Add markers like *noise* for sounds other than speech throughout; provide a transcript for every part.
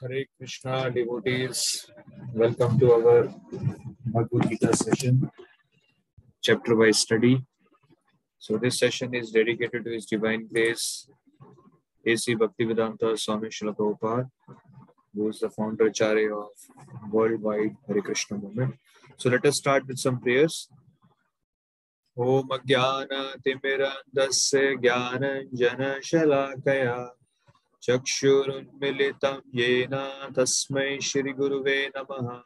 Hare Krishna devotees, welcome to our Bhagavad Gita session, chapter by study. So this session is dedicated to His Divine Grace, A.C. Bhaktivedanta Swami Srila Prabhupada, who is the founder Acharya of worldwide Hare Krishna movement. So let us start with some prayers. ॐ ज्ञानतिमिरन्दस्य ज्ञानञ्जनशलाकया चक्षुरुन्मिलितं येन तस्मै श्रीगुरुवे नमः।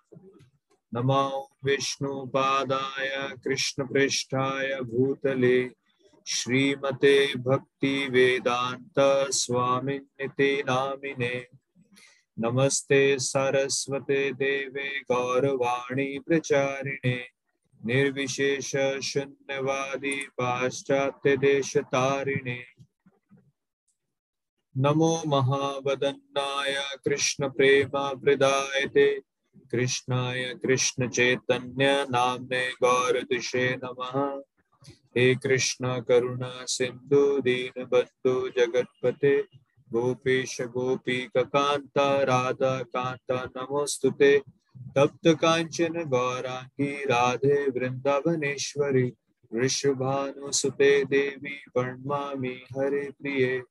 नमो विष्णुपादाय कृष्णपृष्ठाय भूतले श्रीमते भक्तिवेदान्त स्वामिनिते नामिने। नमस्ते सरस्वते देवे गौरवाणी प्रचारिणे। निर्विशेष शून्यवादी पाश्चात्य देश तारिणे नमो महावदन्नाय कृष्णप्रेमावृदाय ते कृष्णाय कृष्णचैतन्य नाम्ने गौरदिशे नमः। हे कृष्ण, करुणा दीन बदु जगत्पते। गोपेश, गोपी कांता राधा कांता नमोस्तुते तप्त कांचन गौरांगी राधे वृंदावनेश्वरी वृषभानुसुते देवी प्रणमामि हरे प्रिये।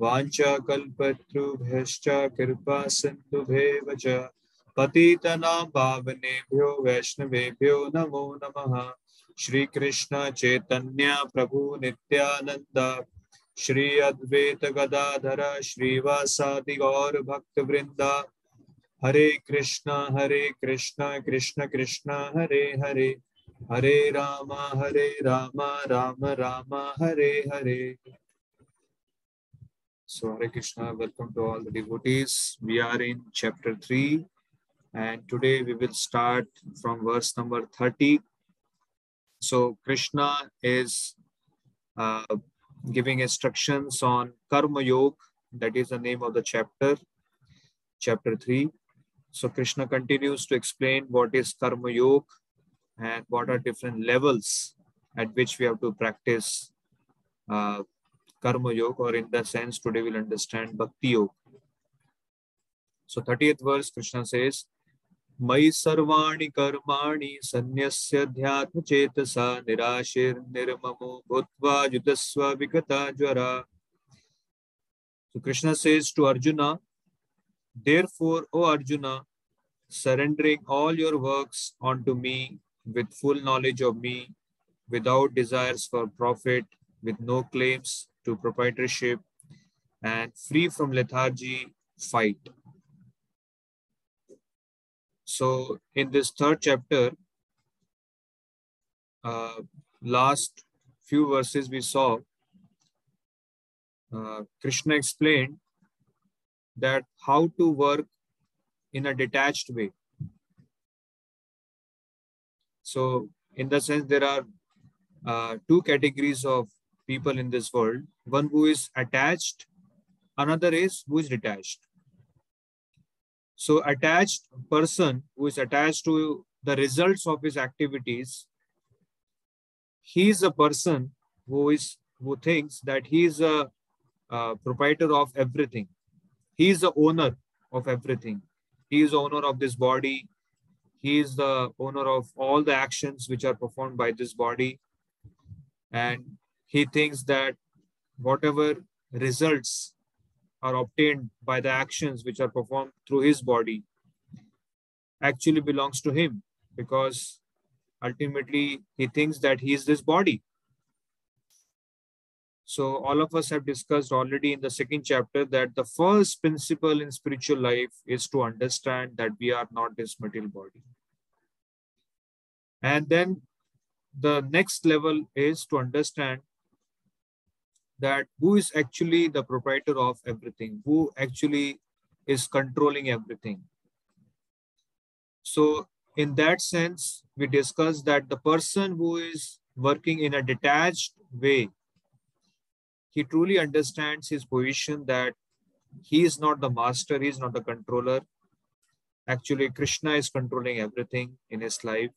वाञ्छाकल्पतरुभ्यश्च कृपा सिन्धुभ्येव च। पतितनां पावनेभ्यो वैष्णवेभ्यो नमो नमः। श्रीकृष्ण चैतन्य प्रभु नित्यानन्द। श्री अद्वैत गदाधर श्रीवासादि गौर भक्त वृंदा हरे कृष्णा हरे कृष्णा, कृष्ण कृष्ण, हरे हरे। हरे राम हरे Ram Ram Ram, Hare Hare. So Hare Krishna, welcome to all the devotees. We are in chapter 3 and today we will start from verse number 30. So Krishna is uh, giving instructions on Karma Yoga, that is the name of the chapter, chapter 3. So Krishna continues to explain what is Karma Yoga and what are different levels at which we have to practice uh, Karma Yoga, or in that sense, today we'll understand Bhakti Yoga. So 30th verse, Krishna says, मयि सर्वाणि कर्माणि सन्न्यस्य ध्यात्मचेतसा निराशिर्निर्ममो भूत्वा युतस्व विगता ज्वरा So Krishna says to Arjuna, Therefore, O Arjuna, surrendering all your works onto me with full knowledge of me, without desires for profit, with no claims to proprietorship, and free from lethargy, fight. So, in this third chapter, uh, last few verses we saw, uh, Krishna explained that how to work in a detached way. So, in the sense, there are uh, two categories of people in this world one who is attached, another is who is detached. So, attached person who is attached to the results of his activities, he is a person who is who thinks that he is a, a proprietor of everything. He is the owner of everything. He is owner of this body. He is the owner of all the actions which are performed by this body. And he thinks that whatever results are obtained by the actions which are performed through his body actually belongs to him because ultimately he thinks that he is this body. So all of us have discussed already in the second chapter that the first principle in spiritual life is to understand that we are not this material body. And then the next level is to understand that who is actually the proprietor of everything, who actually is controlling everything. So in that sense, we discussed that the person who is working in a detached way, he truly understands his position that he is not the master, he is not the controller. Actually, Krishna is controlling everything in his life.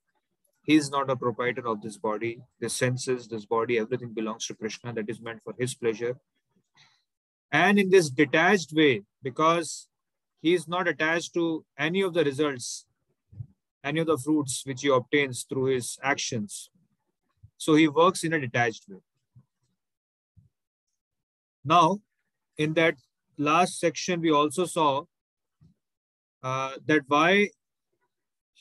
He is not a proprietor of this body, the senses, this body, everything belongs to Krishna that is meant for his pleasure. And in this detached way, because he is not attached to any of the results, any of the fruits which he obtains through his actions. So he works in a detached way. Now, in that last section, we also saw uh, that why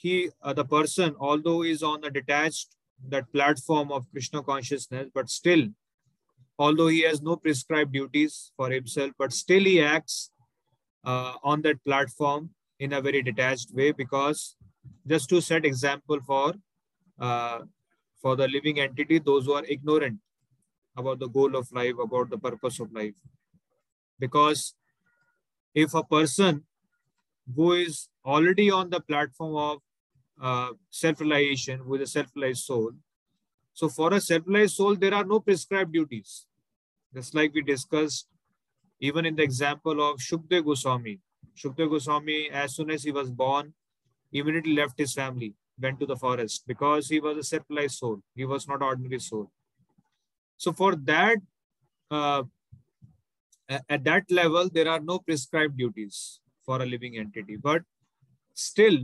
he, uh, the person, although is on a detached that platform of Krishna consciousness, but still, although he has no prescribed duties for himself, but still he acts uh, on that platform in a very detached way because just to set example for uh, for the living entity, those who are ignorant about the goal of life, about the purpose of life. Because if a person who is already on the platform of uh, self-realization with a self-realized soul, so for a self-realized soul, there are no prescribed duties. Just like we discussed, even in the example of Shukdev Goswami. Shukdev Goswami, as soon as he was born, immediately left his family, went to the forest because he was a self-realized soul. He was not ordinary soul. So for that, uh, at that level, there are no prescribed duties for a living entity. But still,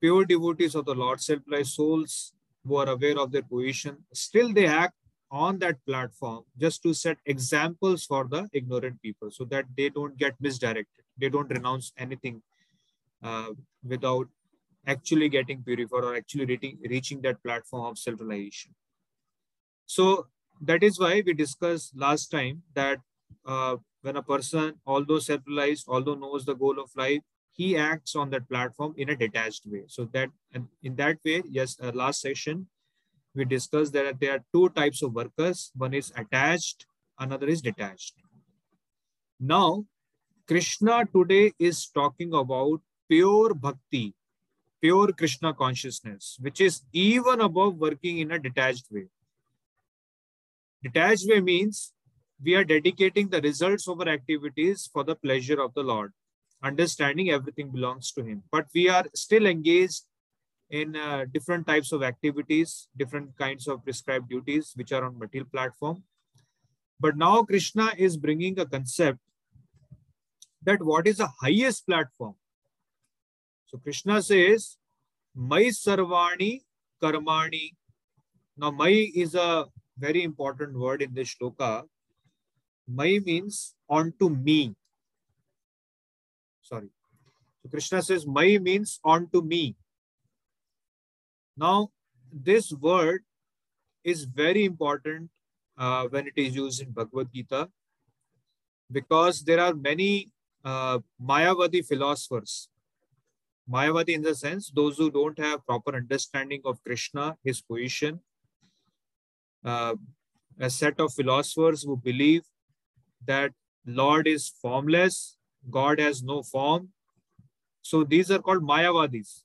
pure devotees of the Lord, self-realized souls who are aware of their position, still they act on that platform just to set examples for the ignorant people so that they don't get misdirected. They don't renounce anything uh, without actually getting purified or actually reaching, reaching that platform of self-realization. So that is why we discussed last time that uh, when a person, although self-realized, although knows the goal of life, he acts on that platform in a detached way. So that and in that way, yes, uh, last session, we discussed that there are two types of workers. One is attached, another is detached. Now, Krishna today is talking about pure bhakti, pure Krishna consciousness, which is even above working in a detached way. Detached way means we are dedicating the results of our activities for the pleasure of the Lord, understanding everything belongs to Him. But we are still engaged in uh, different types of activities, different kinds of prescribed duties, which are on material platform. But now Krishna is bringing a concept that what is the highest platform? So Krishna says, Mai Sarvani Karmani. Now, Mai is a very important word in this shloka. Mai means onto me. Sorry. So Krishna says, Mai means onto me. Now, this word is very important uh, when it is used in Bhagavad Gita because there are many uh, Mayavadi philosophers. Mayavadi in the sense, those who don't have proper understanding of Krishna, his position, uh, a set of philosophers who believe that Lord is formless, God has no form. So these are called Mayavadis.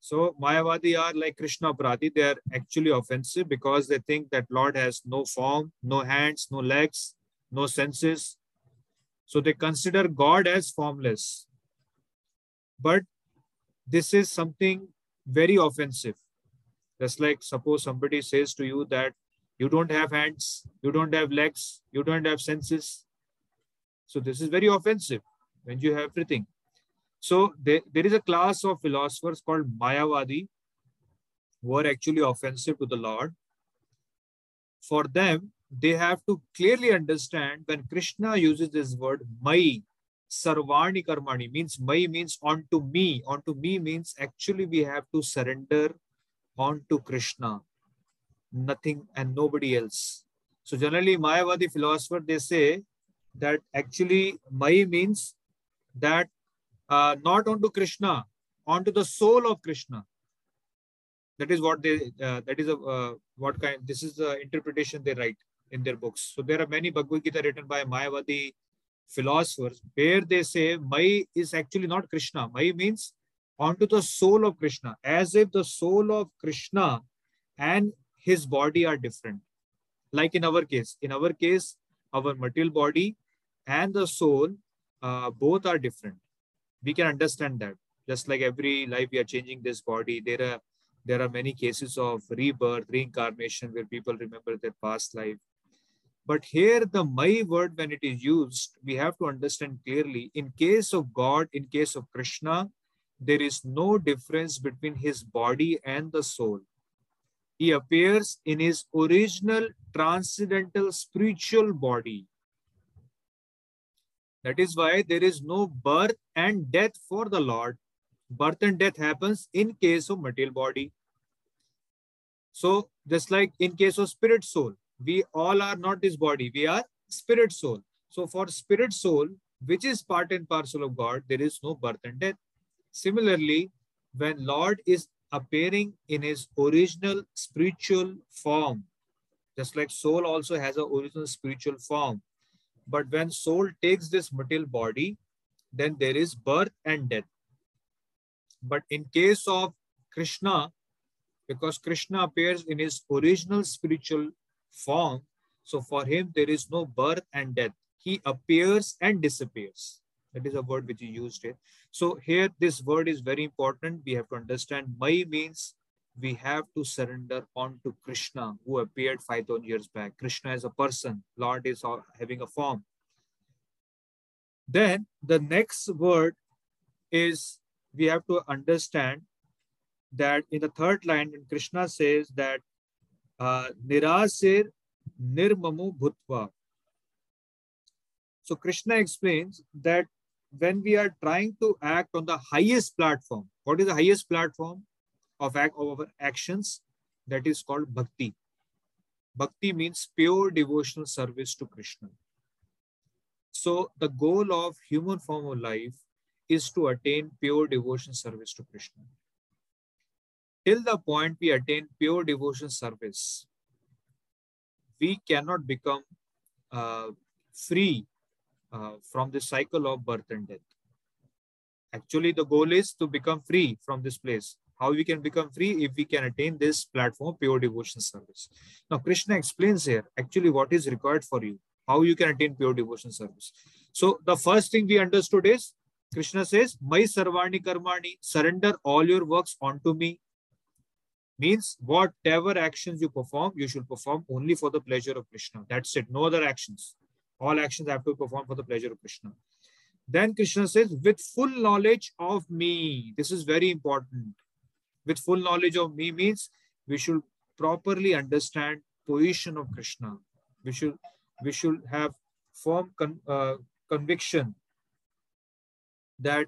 So Mayavadi are like Krishna Prati. They are actually offensive because they think that Lord has no form, no hands, no legs, no senses. So they consider God as formless. But this is something very offensive. Just like suppose somebody says to you that you don't have hands, you don't have legs, you don't have senses. So this is very offensive when you have everything. So there, there is a class of philosophers called Mayavadi who are actually offensive to the Lord. For them, they have to clearly understand when Krishna uses this word Mai, Sarvani Karmani means Mai means onto me. Onto me means actually we have to surrender onto Krishna, nothing and nobody else. So generally Mayavadi philosopher, they say that actually Mai means that uh, not onto Krishna, onto the soul of Krishna. That is what they, uh, that is a, uh, what kind, this is the interpretation they write in their books. So there are many Bhagavad Gita written by Mayavadi philosophers where they say Mai is actually not Krishna. Mai means onto the soul of Krishna, as if the soul of Krishna and his body are different. Like in our case, in our case, our material body and the soul, uh, both are different. We can understand that. Just like every life we are changing this body, there are there are many cases of rebirth, reincarnation, where people remember their past life. But here, the my word, when it is used, we have to understand clearly. In case of God, in case of Krishna, there is no difference between his body and the soul. He appears in his original transcendental spiritual body. That is why there is no birth and death for the Lord. Birth and death happens in case of material body. So just like in case of spirit soul, we all are not this body, we are spirit soul. So for spirit soul, which is part and parcel of God, there is no birth and death. Similarly, when Lord is appearing in his original spiritual form, just like soul also has an original spiritual form. But when soul takes this material body, then there is birth and death. But in case of Krishna, because Krishna appears in his original spiritual form. So for him, there is no birth and death. He appears and disappears. That is a word which he used here. So here, this word is very important. We have to understand Mai means we have to surrender on to Krishna, who appeared 5,000 years back. Krishna is a person. Lord is having a form. Then the next word is we have to understand that in the third line, when Krishna says that uh, Nirasir Nirmamu Bhutva. So Krishna explains that when we are trying to act on the highest platform, what is the highest platform of, act, of our actions? That is called bhakti. Bhakti means pure devotional service to Krishna. So the goal of human form of life is to attain pure devotion service to Krishna till the point we attain pure devotion service, we cannot become uh, free uh, from the cycle of birth and death. Actually, the goal is to become free from this place. How we can become free if we can attain this platform, pure devotion service. Now, Krishna explains here actually what is required for you, how you can attain pure devotion service. So, the first thing we understood is Krishna says, My Sarvani Karmani, surrender all your works onto me means whatever actions you perform, you should perform only for the pleasure of Krishna. That's it. No other actions. All actions have to perform for the pleasure of Krishna. Then Krishna says, with full knowledge of me. This is very important. With full knowledge of me means we should properly understand position of Krishna. We should we should have firm con, uh, conviction that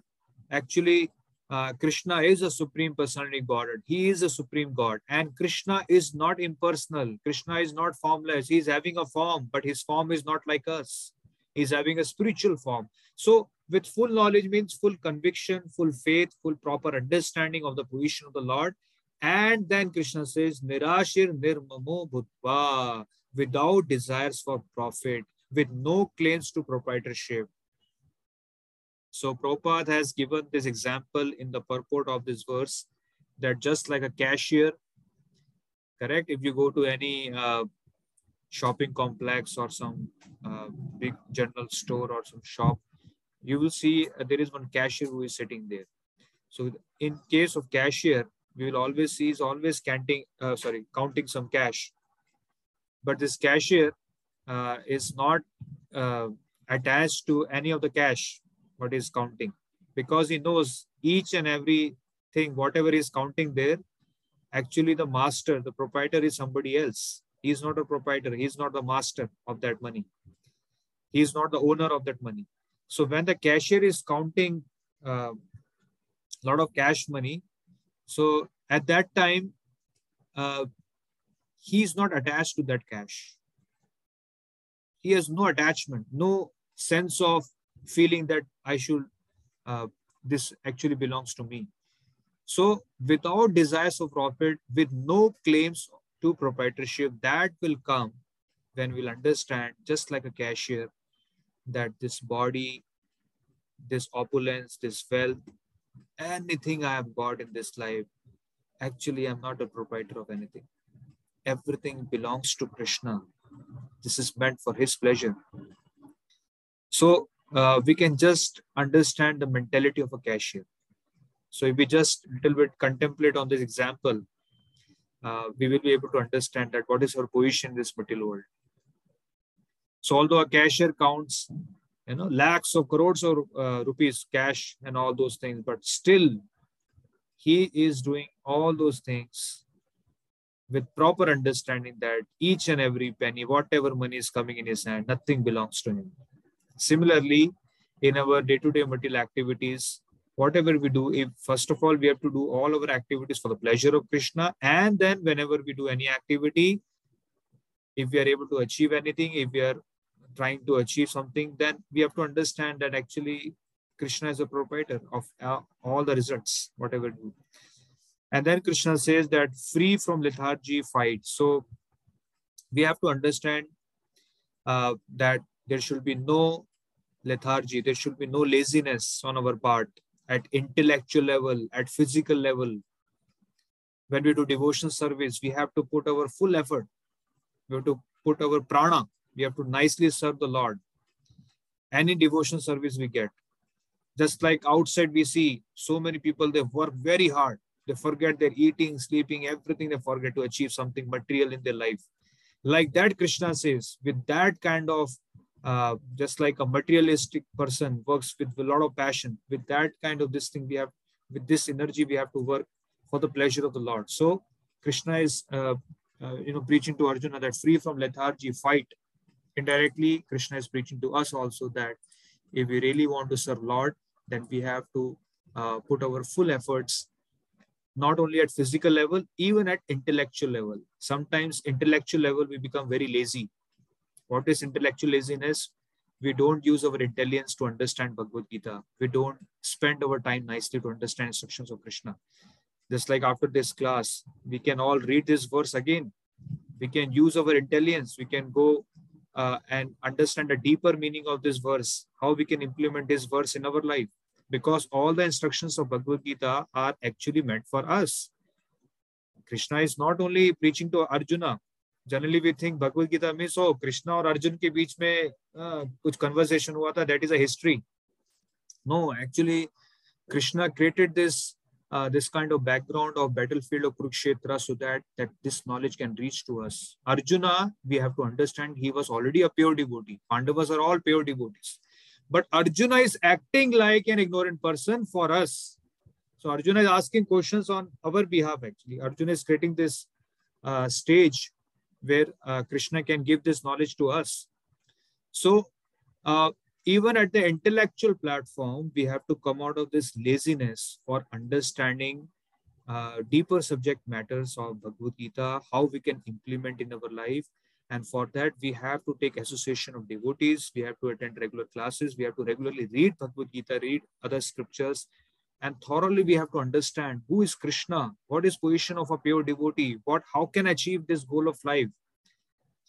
actually uh, Krishna is a supreme personality Godhead. He is a supreme God. And Krishna is not impersonal. Krishna is not formless. He is having a form, but his form is not like us. He is having a spiritual form. So, with full knowledge means full conviction, full faith, full proper understanding of the position of the Lord. And then Krishna says, Nirashir nirmamo bhutva, without desires for profit, with no claims to proprietorship so Prabhupada has given this example in the purport of this verse that just like a cashier, correct? If you go to any uh, shopping complex or some uh, big general store or some shop, you will see uh, there is one cashier who is sitting there. So in case of cashier, we will always see is always counting, uh, sorry, counting some cash. But this cashier uh, is not uh, attached to any of the cash what is counting because he knows each and every thing, whatever is counting there, actually the master, the proprietor is somebody else. He's not a proprietor. He's not the master of that money. He's not the owner of that money. So when the cashier is counting a uh, lot of cash money, so at that time, uh, he's not attached to that cash. He has no attachment, no sense of feeling that I should, uh, this actually belongs to me. So without desires of profit, with no claims to proprietorship, that will come when we'll understand, just like a cashier, that this body, this opulence, this wealth, anything I have got in this life, actually I'm not a proprietor of anything. Everything belongs to Krishna. This is meant for his pleasure. So uh, we can just understand the mentality of a cashier. So if we just a little bit contemplate on this example, uh, we will be able to understand that what is our position in this material world. So although a cashier counts, you know, lakhs of crores or uh, rupees cash and all those things, but still he is doing all those things with proper understanding that each and every penny, whatever money is coming in his hand, nothing belongs to him. Similarly, in our day-to-day material activities, whatever we do, if first of all, we have to do all our activities for the pleasure of Krishna. And then whenever we do any activity, if we are able to achieve anything, if we are trying to achieve something, then we have to understand that actually Krishna is a proprietor of uh, all the results, whatever we do. And then Krishna says that free from lethargy, fight. So we have to understand uh, that there should be no lethargy, there should be no laziness on our part at intellectual level, at physical level. When we do devotion service, we have to put our full effort. We have to put our prana. We have to nicely serve the Lord. Any devotion service we get. Just like outside, we see so many people, they work very hard they forget their eating, sleeping, everything they forget to achieve something material in their life. Like that, Krishna says, with that kind of, uh, just like a materialistic person works with a lot of passion, with that kind of this thing, we have, with this energy, we have to work for the pleasure of the Lord. So Krishna is, uh, uh, you know, preaching to Arjuna that free from lethargy, fight. Indirectly, Krishna is preaching to us also that if we really want to serve Lord, then we have to uh, put our full efforts not only at physical level, even at intellectual level. Sometimes intellectual level, we become very lazy. What is intellectual laziness? We don't use our intelligence to understand Bhagavad Gita. We don't spend our time nicely to understand instructions of Krishna. Just like after this class, we can all read this verse again. We can use our intelligence. We can go uh, and understand the deeper meaning of this verse, how we can implement this verse in our life because all the instructions of Bhagavad Gita are actually meant for us. Krishna is not only preaching to Arjuna. Generally, we think Bhagavad Gita means, oh, Krishna or Arjun ke beech mein uh, kuch conversation hua tha, that is a history. No, actually, Krishna created uh, this kind of background of battlefield of Kurukshetra so that, that this knowledge can reach to us. Arjuna, we have to understand, he was already a pure devotee. Pandavas are all pure devotees. But Arjuna is acting like an ignorant person for us. So Arjuna is asking questions on our behalf, actually. Arjuna is creating this uh, stage where uh, Krishna can give this knowledge to us. So uh, even at the intellectual platform, we have to come out of this laziness for understanding uh, deeper subject matters of Bhagavad Gita, how we can implement in our life, and for that, we have to take association of devotees. We have to attend regular classes. We have to regularly read Bhagavad Gita, read other scriptures. And thoroughly, we have to understand who is Krishna, what is position of a pure devotee, what, how can I achieve this goal of life?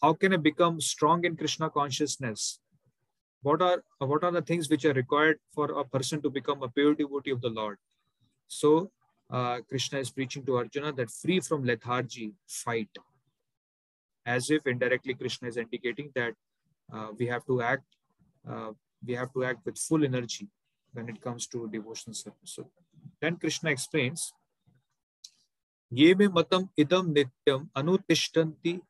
How can I become strong in Krishna consciousness? What are, what are the things which are required for a person to become a pure devotee of the Lord? So uh, Krishna is preaching to Arjuna that free from lethargy, fight as if indirectly Krishna is indicating that uh, we have to act, uh, we have to act with full energy when it comes to devotional service. So then Krishna explains, Yeme matam idam nityam anutishtanti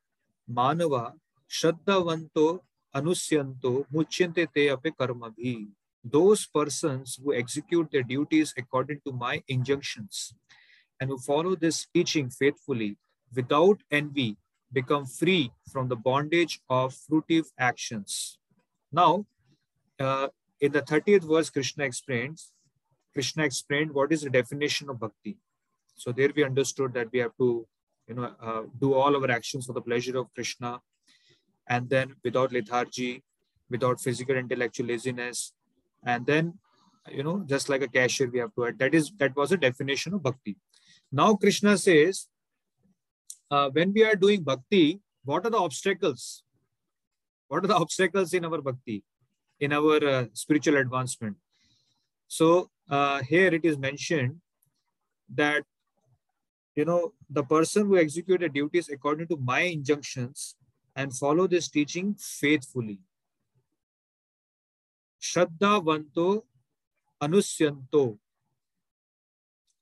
manava shraddhavanto anusyanto muchyante te ape karma bhi. Those persons who execute their duties according to my injunctions and who follow this teaching faithfully without envy become free from the bondage of fruitive actions. Now, uh, in the 30th verse, Krishna explains, Krishna explained what is the definition of bhakti. So there we understood that we have to, you know, uh, do all our actions for the pleasure of Krishna, and then without lethargy, without physical intellectual laziness, and then, you know, just like a cashier, we have to. That is that was a definition of bhakti. Now Krishna says uh, when we are doing bhakti, what are the obstacles? What are the obstacles in our bhakti, in our uh, spiritual advancement? So uh, here it is mentioned that you know the person who execute the duties according to my injunctions and follow this teaching faithfully. Shraddha vanto anusyanto.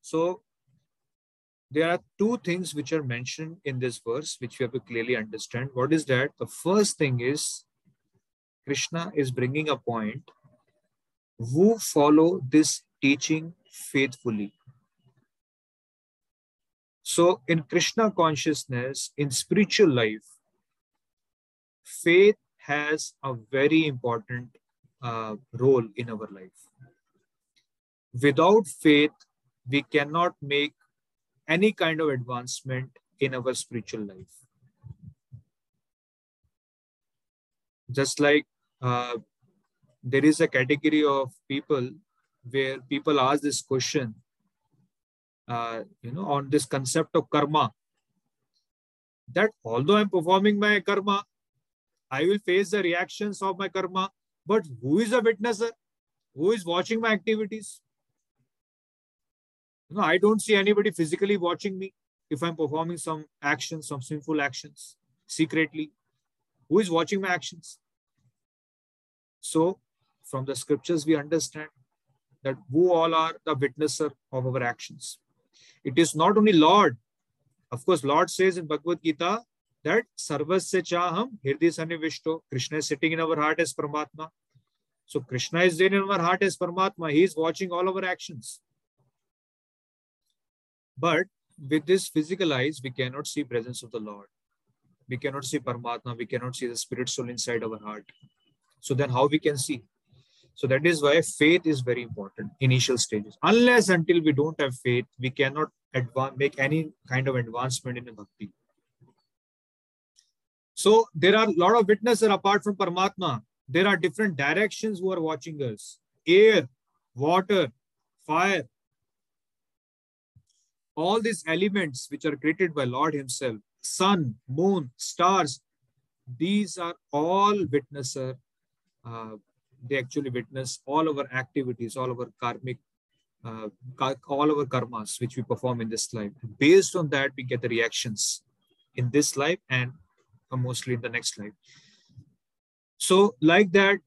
So there are two things which are mentioned in this verse, which we have to clearly understand. What is that? The first thing is Krishna is bringing a point who follow this teaching faithfully. So, in Krishna consciousness, in spiritual life, faith has a very important uh, role in our life. Without faith, we cannot make any kind of advancement in our spiritual life. Just like uh, there is a category of people where people ask this question, uh, you know, on this concept of karma, that although I'm performing my karma, I will face the reactions of my karma. But who is a witnesser? Who is watching my activities? You know, I don't see anybody physically watching me if I'm performing some actions, some sinful actions secretly. Who is watching my actions? So, from the scriptures, we understand that who all are the witnesser of our actions. It is not only Lord. Of course, Lord says in Bhagavad Gita that sarvasya chaham hirdi sanivishto. Krishna is sitting in our heart as Paramatma. So Krishna is there in our heart as Paramatma. He is watching all our actions. But with this physical eyes, we cannot see presence of the Lord. We cannot see Paramatma. We cannot see the spirit soul inside our heart. So then how we can see? So that is why faith is very important initial stages. Unless until we don't have faith, we cannot advance, make any kind of advancement in the bhakti. So there are a lot of witnesses apart from Paramatma. There are different directions who are watching us. Air, water, fire. All these elements which are created by Lord himself, sun, moon, stars, these are all witnesses. Uh, they actually witness all our activities, all our karmic, uh, all our karmas which we perform in this life. Based on that, we get the reactions in this life and mostly in the next life. So, like that,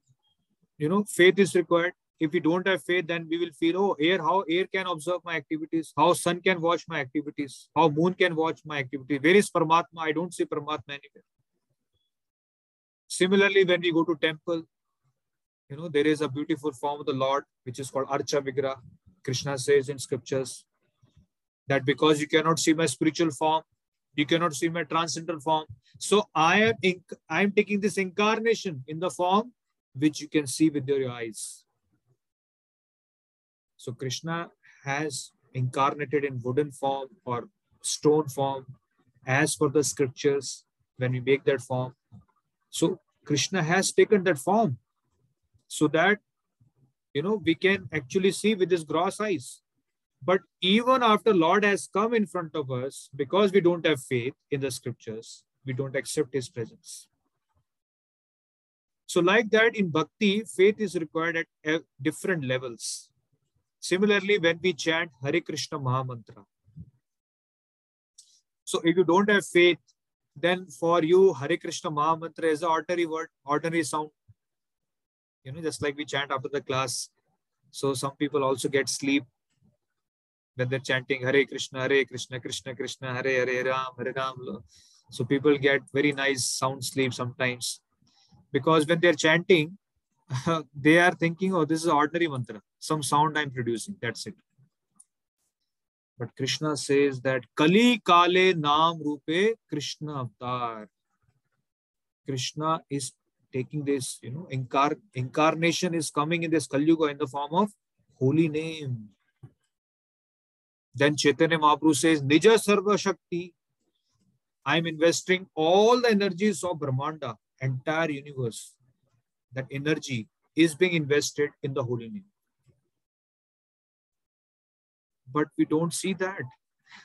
you know, faith is required. If we don't have faith, then we will feel, oh, air, how air can observe my activities, how sun can watch my activities, how moon can watch my activities. Where is Paramatma? I don't see Paramatma anywhere. Similarly, when we go to temple, you know, there is a beautiful form of the Lord, which is called Archa Vigra. Krishna says in scriptures that because you cannot see my spiritual form, you cannot see my transcendental form. So I am I am taking this incarnation in the form which you can see with your eyes. So Krishna has incarnated in wooden form or stone form as per the scriptures when we make that form. So Krishna has taken that form so that you know we can actually see with his gross eyes but even after Lord has come in front of us, because we don't have faith in the scriptures, we don't accept his presence. So, like that in bhakti, faith is required at different levels. Similarly, when we chant Hare Krishna Mahamantra. So, if you don't have faith, then for you, Hare Krishna Mahamantra is an ordinary word, ordinary sound. You know, just like we chant after the class. So, some people also get sleep when they're chanting Hare Krishna, Hare Krishna, Krishna Krishna, Hare Hare Ram, Hare Ram. So people get very nice sound sleep sometimes because when they're chanting, *laughs* they are thinking, oh, this is ordinary mantra, some sound I'm producing. That's it. But Krishna says that Kali Kale Nam Rupe Krishna Avatar. Krishna is taking this, you know, incar incarnation is coming in this Kali Yuga in the form of holy name. Then Chaitanya Mahaprabhu says, Nija Sarva Shakti. I'm investing all the energies of Brahmanda, entire universe. That energy is being invested in the holy name. But we don't see that.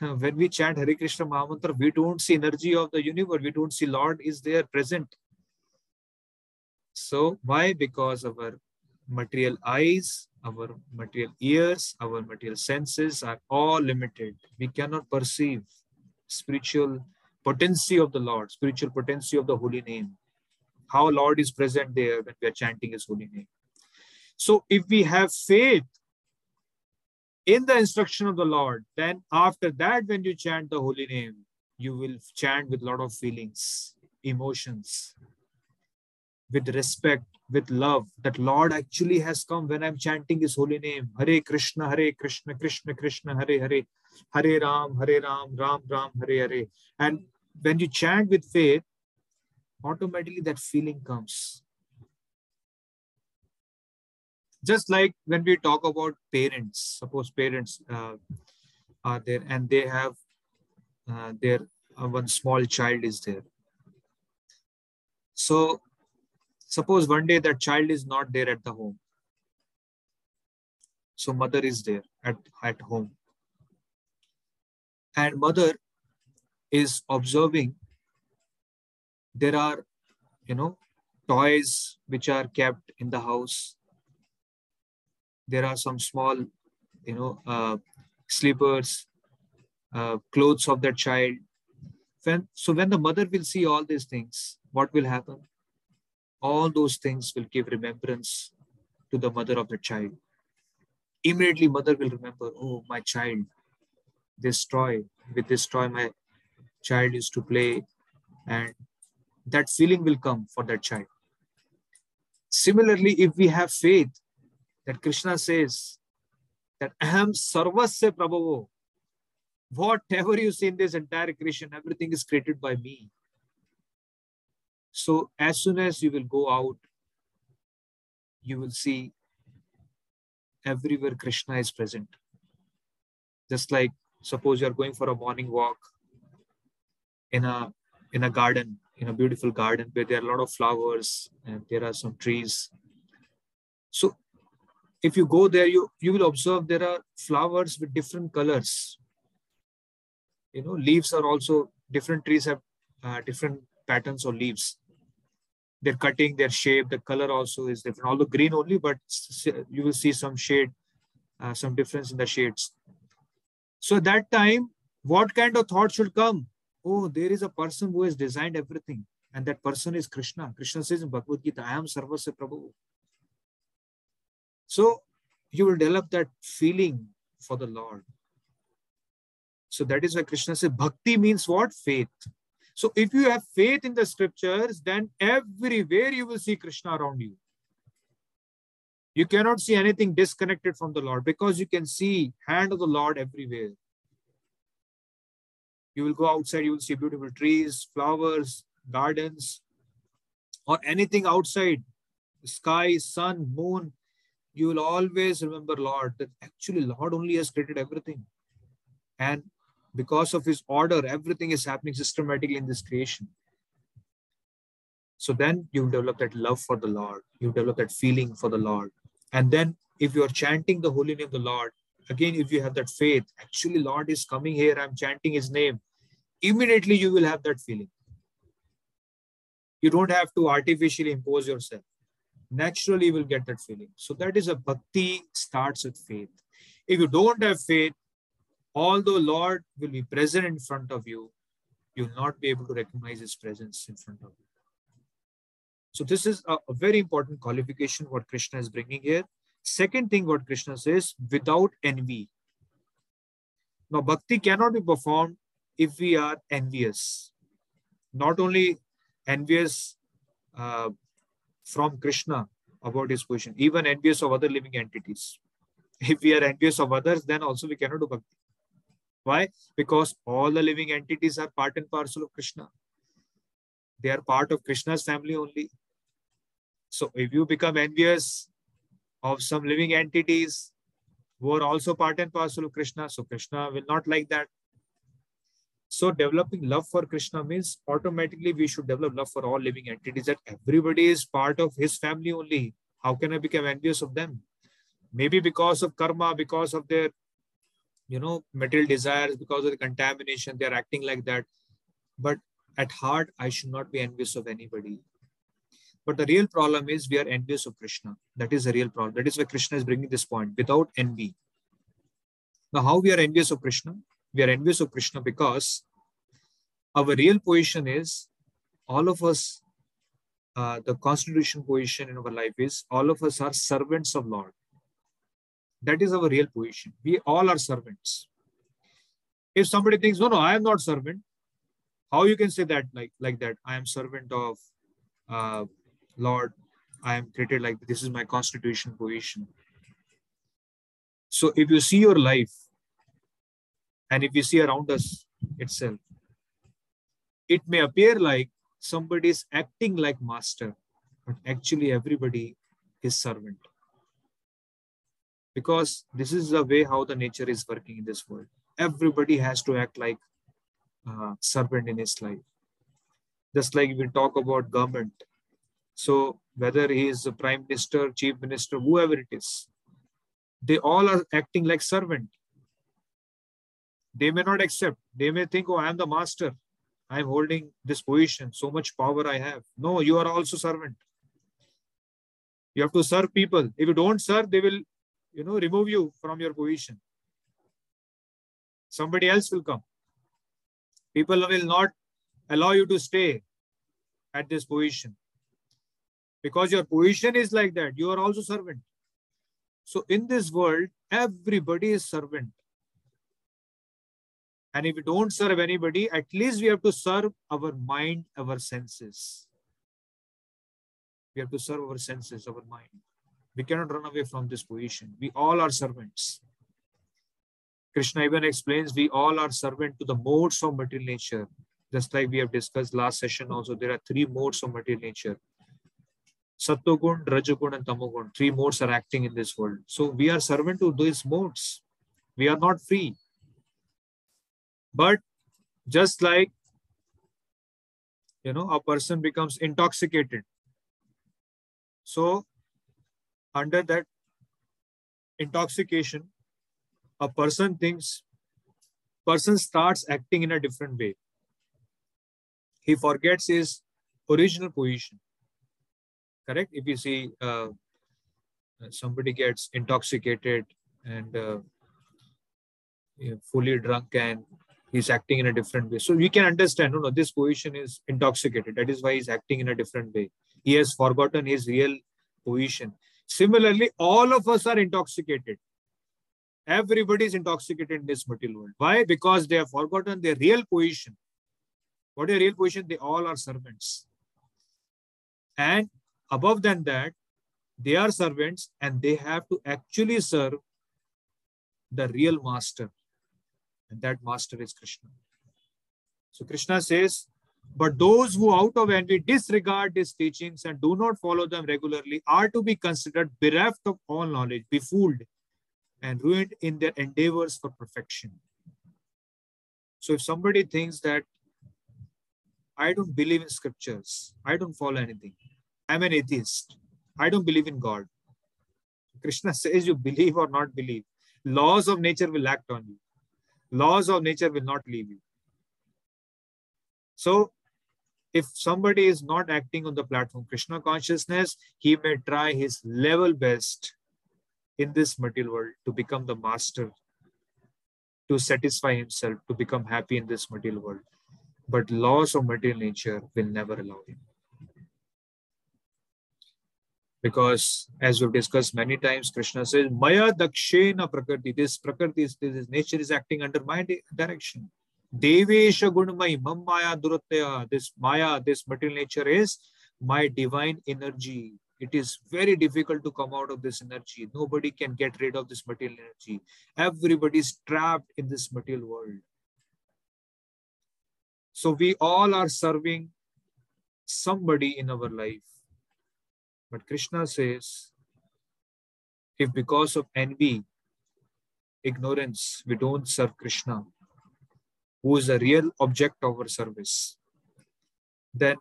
*laughs* When we chant Hare Krishna Mahamantra, we don't see energy of the universe. We don't see Lord is there present. So why? Because our material eyes our material ears, our material senses are all limited. We cannot perceive spiritual potency of the Lord, spiritual potency of the holy name. How Lord is present there when we are chanting his holy name. So if we have faith in the instruction of the Lord, then after that, when you chant the holy name, you will chant with a lot of feelings, emotions. With respect, with love, that Lord actually has come when I'm chanting His holy name. Hare Krishna, Hare Krishna, Krishna Krishna, Hare Hare, Hare Ram, Hare Ram, Ram Ram, Hare Hare. And when you chant with faith, automatically that feeling comes. Just like when we talk about parents, suppose parents uh, are there and they have uh, their uh, one small child is there. So suppose one day that child is not there at the home. So mother is there at, at home. And mother is observing there are, you know, toys which are kept in the house. There are some small, you know, uh, slippers, uh, clothes of that child. When, so when the mother will see all these things, what will happen? All those things will give remembrance to the mother of the child. Immediately, mother will remember, oh, my child, this toy, with this toy, my child used to play, and that feeling will come for that child. Similarly, if we have faith that Krishna says that Aham Sarvasya Prabhavo, whatever you see in this entire creation, everything is created by me. So as soon as you will go out, you will see everywhere Krishna is present. Just like suppose you are going for a morning walk in a in a garden, in a beautiful garden where there are a lot of flowers and there are some trees. So if you go there, you, you will observe there are flowers with different colors. You know, leaves are also, different trees have uh, different patterns or leaves. Their cutting, their shape, the color also is different. Although green only, but you will see some shade, uh, some difference in the shades. So at that time, what kind of thought should come? Oh, there is a person who has designed everything. And that person is Krishna. Krishna says in Bhagavad Gita, I am Sarvasya Prabhu. So you will develop that feeling for the Lord. So that is why Krishna says bhakti means what? Faith. So if you have faith in the scriptures, then everywhere you will see Krishna around you. You cannot see anything disconnected from the Lord because you can see hand of the Lord everywhere. You will go outside, you will see beautiful trees, flowers, gardens, or anything outside, sky, sun, moon, you will always remember Lord that actually Lord only has created everything. And because of his order, everything is happening systematically in this creation. So then you develop that love for the Lord. You develop that feeling for the Lord. And then if you are chanting the holy name of the Lord, again, if you have that faith, actually Lord is coming here, I'm chanting his name, immediately you will have that feeling. You don't have to artificially impose yourself naturally you will get that feeling. So that is a bhakti starts with faith. If you don't have faith, although Lord will be present in front of you, you will not be able to recognize his presence in front of you. So this is a, a very important qualification what Krishna is bringing here. Second thing what Krishna says, without envy. Now bhakti cannot be performed if we are envious. Not only envious uh, from Krishna about his position, even envious of other living entities. If we are envious of others, then also we cannot do bhakti. Why? Because all the living entities are part and parcel of Krishna. They are part of Krishna's family only. So if you become envious of some living entities who are also part and parcel of Krishna, so Krishna will not like that. So developing love for Krishna means automatically we should develop love for all living entities that everybody is part of his family only. How can I become envious of them? Maybe because of karma, because of their, you know, material desires, because of the contamination, they're acting like that. But at heart, I should not be envious of anybody. But the real problem is we are envious of Krishna. That is the real problem. That is why Krishna is bringing this point without envy. Now, how we are envious of Krishna? we are envious of Krishna because our real position is all of us, uh, the constitution position in our life is all of us are servants of Lord. That is our real position. We all are servants. If somebody thinks, no, no, I am not servant, how you can say that like, like that? I am servant of uh, Lord, I am created like this is my constitution position. So if you see your life and if you see around us itself, it may appear like somebody is acting like master, but actually everybody is servant. Because this is the way how the nature is working in this world. Everybody has to act like uh, servant in his life. Just like we talk about government. So whether he is a prime minister, chief minister, whoever it is, they all are acting like servant. They may not accept. They may think, oh, I am the master. I am holding this position. So much power I have. No, you are also servant. You have to serve people. If you don't serve, they will, you know, remove you from your position. Somebody else will come. People will not allow you to stay at this position. Because your position is like that. You are also servant. So in this world, everybody is servant. And if we don't serve anybody, at least we have to serve our mind, our senses. We have to serve our senses, our mind. We cannot run away from this position. We all are servants. Krishna even explains we all are servant to the modes of material nature. Just like we have discussed last session also, there are three modes of material nature. Sattvagun, Rajagun, and Tamagun. Three modes are acting in this world. So we are servant to these modes. We are not free. But just like, you know, a person becomes intoxicated. So under that intoxication, a person thinks, person starts acting in a different way. He forgets his original position. Correct? If you see uh, somebody gets intoxicated and uh, fully drunk and he's acting in a different way. So we can understand, no, no, this position is intoxicated. That is why he's acting in a different way. He has forgotten his real position. Similarly, all of us are intoxicated. Everybody is intoxicated in this material world. Why? Because they have forgotten their real position. What is real position? They all are servants. And above than that, they are servants and they have to actually serve the real master. And that master is Krishna. So Krishna says, but those who out of envy disregard his teachings and do not follow them regularly are to be considered bereft of all knowledge, befooled, and ruined in their endeavors for perfection. So if somebody thinks that I don't believe in scriptures, I don't follow anything, I'm an atheist, I don't believe in God. Krishna *laughs* says you believe or not believe, laws of nature will act on you. Laws of nature will not leave you. So if somebody is not acting on the platform Krishna consciousness, he may try his level best in this material world to become the master, to satisfy himself, to become happy in this material world. But laws of material nature will never allow him. Because as we've discussed many times, Krishna says, Maya dakshena prakriti. This prakriti, this, this nature is acting under my direction. Devesha gunmai, mam maya. This maya, this material nature is my divine energy it is very difficult to come out of this energy. Nobody can get rid of this material energy. Everybody is trapped in this material world. So we all are serving somebody in our life. But Krishna says, if because of envy, ignorance, we don't serve Krishna, who is the real object of our service, then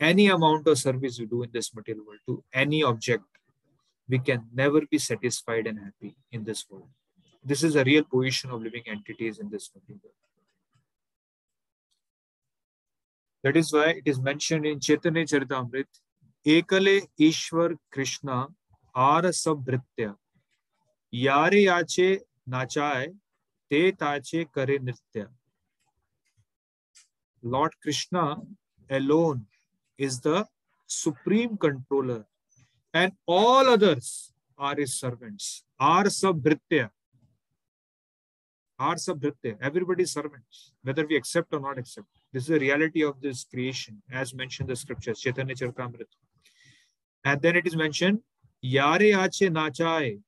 any amount of service we do in this material world to any object, we can never be satisfied and happy in this world. This is a real position of living entities in this material world. That is why it is mentioned in Chaitanya Charitamrit, Ekale Ishwar Krishna Arasabhritya Yare Yache Nachay Te Tache Kare Nritya. Lord Krishna alone is the supreme controller and all others are his servants. Are sabhritya. Are sabhritya. Everybody is servants, whether we accept or not accept. This is the reality of this creation, as mentioned in the scriptures, Chaitanya Charitamrita. And then it is mentioned, Yare ache nachaye.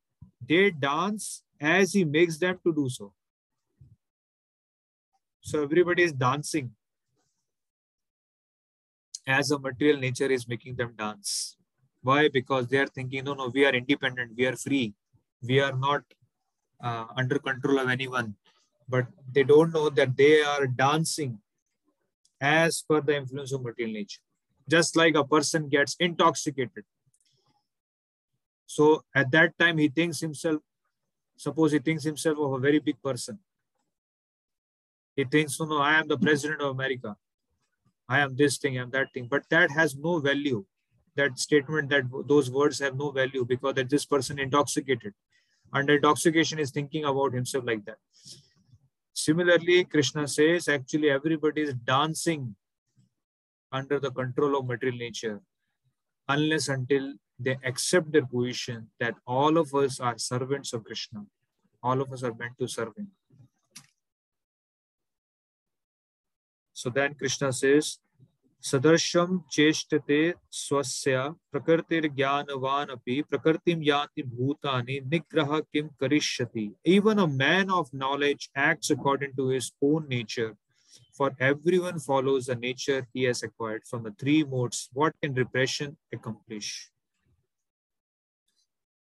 They dance as he makes them to do so. So everybody is dancing as a material nature is making them dance. Why? Because they are thinking, no, no, we are independent, we are free, we are not uh, under control of anyone. But they don't know that they are dancing as per the influence of material nature. Just like a person gets intoxicated. So at that time, he thinks himself, suppose he thinks himself of a very big person. He thinks, no, no, I am the president of America. I am this thing, I am that thing. But that has no value. That statement, that those words have no value because that this person intoxicated. Under intoxication is thinking about himself like that. Similarly, Krishna says actually everybody is dancing under the control of material nature unless until they accept their position that all of us are servants of Krishna. All of us are meant to serve him. So then Krishna says, सदृशम चेष्टते स्वस्य प्रकृतिर्ज्ञानवान अपि प्रकृतिम याति भूतानि निग्रह किम करिष्यति even a man of knowledge acts according to his own nature for everyone follows the nature he has acquired from the three modes what can repression accomplish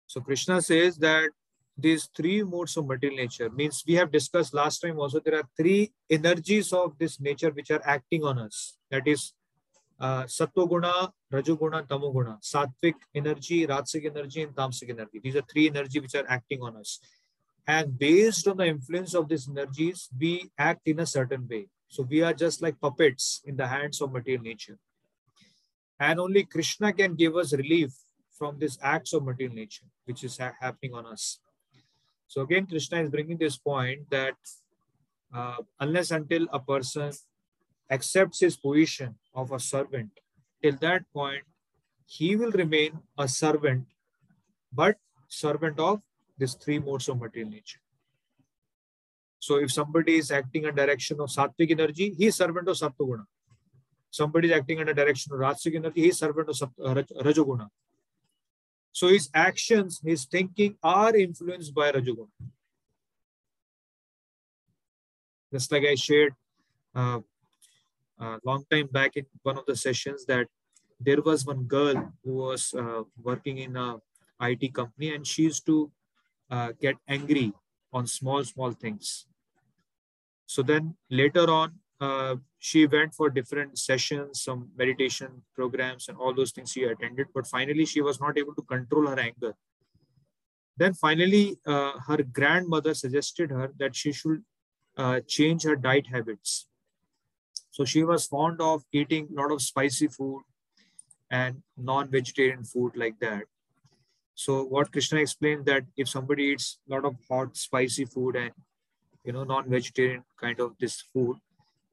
so krishna says that these three modes of material nature. Means we have discussed last time also there are three energies of this nature which are acting on us. That is uh, sattva rajoguna tamoguna sattvic energy rajasic energy and tamasic energy. These are three energy which are acting on us. And based on the influence of these energies we act in a certain way. So we are just like puppets in the hands of material nature. And only krishna can give us relief from these acts of material nature which is ha happening on us so again, Krishna is bringing this point that uh, unless until a person accepts his position of a servant, till that point, he will remain a servant, but servant of these three modes of material nature. So if somebody is acting in direction of sattvic energy, he is servant of sattva guna. Somebody is acting in a direction of rajasic energy, he is servant of uh, rajoguna. So his actions, his thinking are influenced by Rajoguna. Just like I shared uh, a long time back in one of the sessions that there was one girl who was uh, working in a IT company and she used to uh, get angry on small, small things. So then later on, uh, she went for different sessions, some meditation programs, and all those things she attended. But finally, she was not able to control her anger. Then finally, uh, her grandmother suggested her that she should uh, change her diet habits. So she was fond of eating a lot of spicy food and non-vegetarian food like that. So what Krishna explained that if somebody eats a lot of hot, spicy food and you know non-vegetarian kind of this food,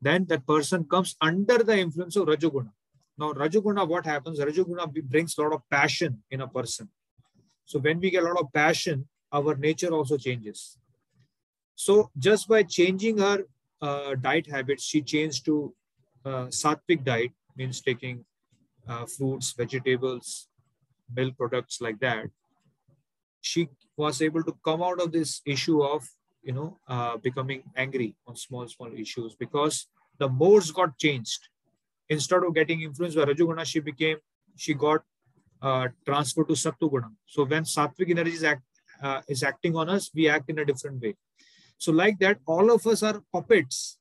then that person comes under the influence of Rajoguna. Now, Rajoguna, what happens? Rajoguna brings a lot of passion in a person. So when we get a lot of passion, our nature also changes. So just by changing her uh, diet habits, she changed to uh, sattvic diet, means taking uh, fruits, vegetables, milk products like that. She was able to come out of this issue of you know, uh, becoming angry on small, small issues because the modes got changed. Instead of getting influenced by Rajoguna, she became, she got uh, transferred to Sattva So when Sattvic energy is, act, uh, is acting on us, we act in a different way. So like that, all of us are puppets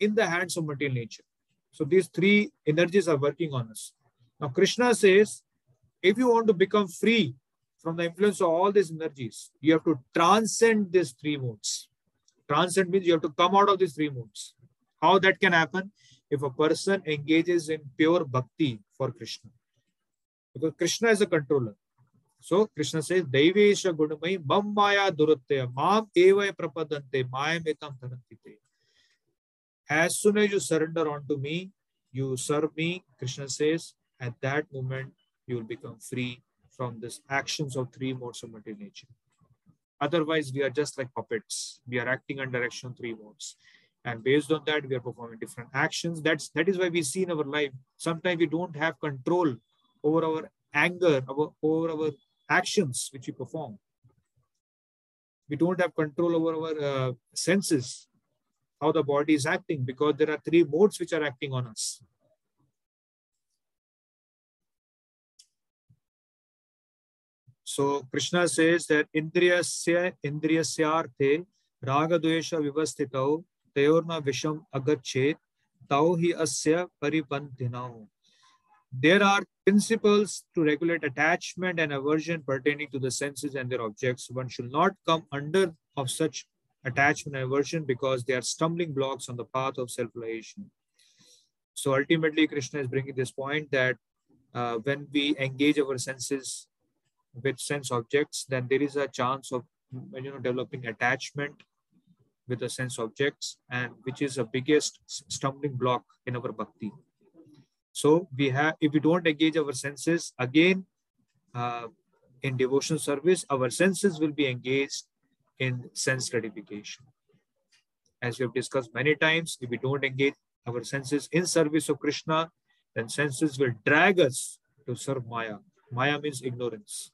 in the hands of material nature. So these three energies are working on us. Now Krishna says, if you want to become free from the influence of all these energies, you have to transcend these three modes. Transcend means you have to come out of these three modes. How that can happen? If a person engages in pure bhakti for Krishna. Because Krishna is a controller. So Krishna says, Daivesha Gunamai Mam Maya Duratya Mam Eva Prapadante Mayam Etam. As soon as you surrender unto me, you serve me, Krishna says, at that moment you will become free from this actions of three modes of material nature. Otherwise, we are just like puppets. We are acting under action three modes. And based on that, we are performing different actions. That's that is why we see in our life, sometimes we don't have control over our anger our, over our actions which we perform. We don't have control over our uh, senses, how the body is acting, because there are three modes which are acting on us. So Krishna says that Indriyasya Indriyasyarthe Ragadvesha Vivastitau Tayorna Visham Agachet Tau hi Asya Paripanthinau. There are principles to regulate attachment and aversion pertaining to the senses and their objects. One should not come under of such attachment and aversion because they are stumbling blocks on the path of self-realization. So ultimately, Krishna is bringing this point that uh, when we engage our senses with sense objects, then there is a chance of you know developing attachment with the sense objects, and which is the biggest stumbling block in our bhakti. So we have, if we don't engage our senses again uh, in devotion service, our senses will be engaged in sense gratification. As we have discussed many times, if we don't engage our senses in service of Krishna, then senses will drag us to serve Maya. Maya means ignorance.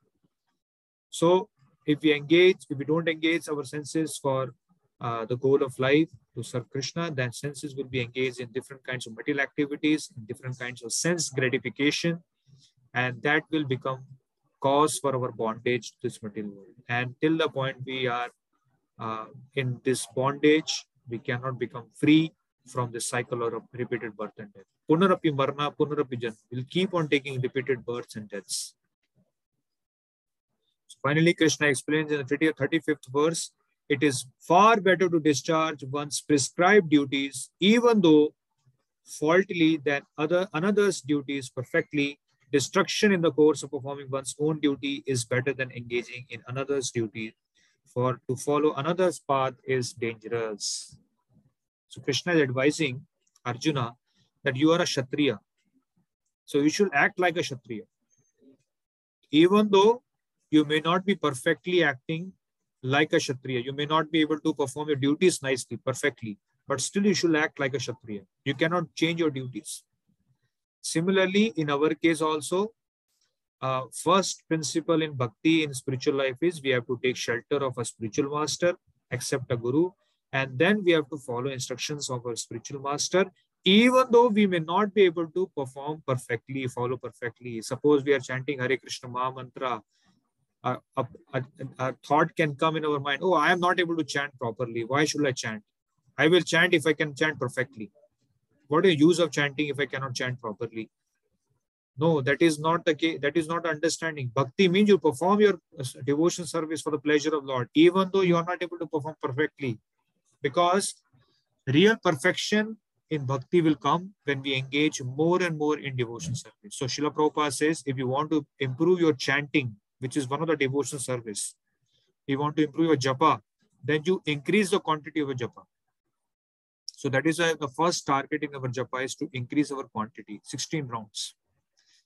So if we engage, if we don't engage our senses for uh, the goal of life to serve Krishna, then senses will be engaged in different kinds of material activities, in different kinds of sense gratification, and that will become cause for our bondage to this material world. And till the point we are uh, in this bondage, we cannot become free from the cycle of repeated birth and death. Punarapi marna, punarapi janma. We'll keep on taking repeated births and deaths. Finally, Krishna explains in the 35th verse, it is far better to discharge one's prescribed duties, even though faultily than other another's duties perfectly. Destruction in the course of performing one's own duty is better than engaging in another's duty. For to follow another's path is dangerous. So Krishna is advising Arjuna that you are a Kshatriya. So you should act like a Kshatriya. Even though you may not be perfectly acting like a Kshatriya. You may not be able to perform your duties nicely, perfectly, but still you should act like a Kshatriya. You cannot change your duties. Similarly, in our case also, uh, first principle in bhakti in spiritual life is we have to take shelter of a spiritual master, accept a guru, and then we have to follow instructions of our spiritual master, even though we may not be able to perform perfectly, follow perfectly. Suppose we are chanting Hare Krishna Maha Mantra a, a, a, thought can come in our mind oh i am not able to chant properly. Why should i chant? I will chant if i can chant perfectly. What is the use of chanting if i cannot chant properly? No that is not the case. That is not understanding. Bhakti means you perform your uh, devotion service for the pleasure of lord even though you are not able to perform perfectly. Because real perfection in bhakti will come when we engage more and more in devotion service. So Srila Prabhupada says, if you want to improve your chanting, which is one of the devotion service. You want to improve your japa, then you increase the quantity of your japa. So that is why the first target in our japa is to increase our quantity, 16 rounds.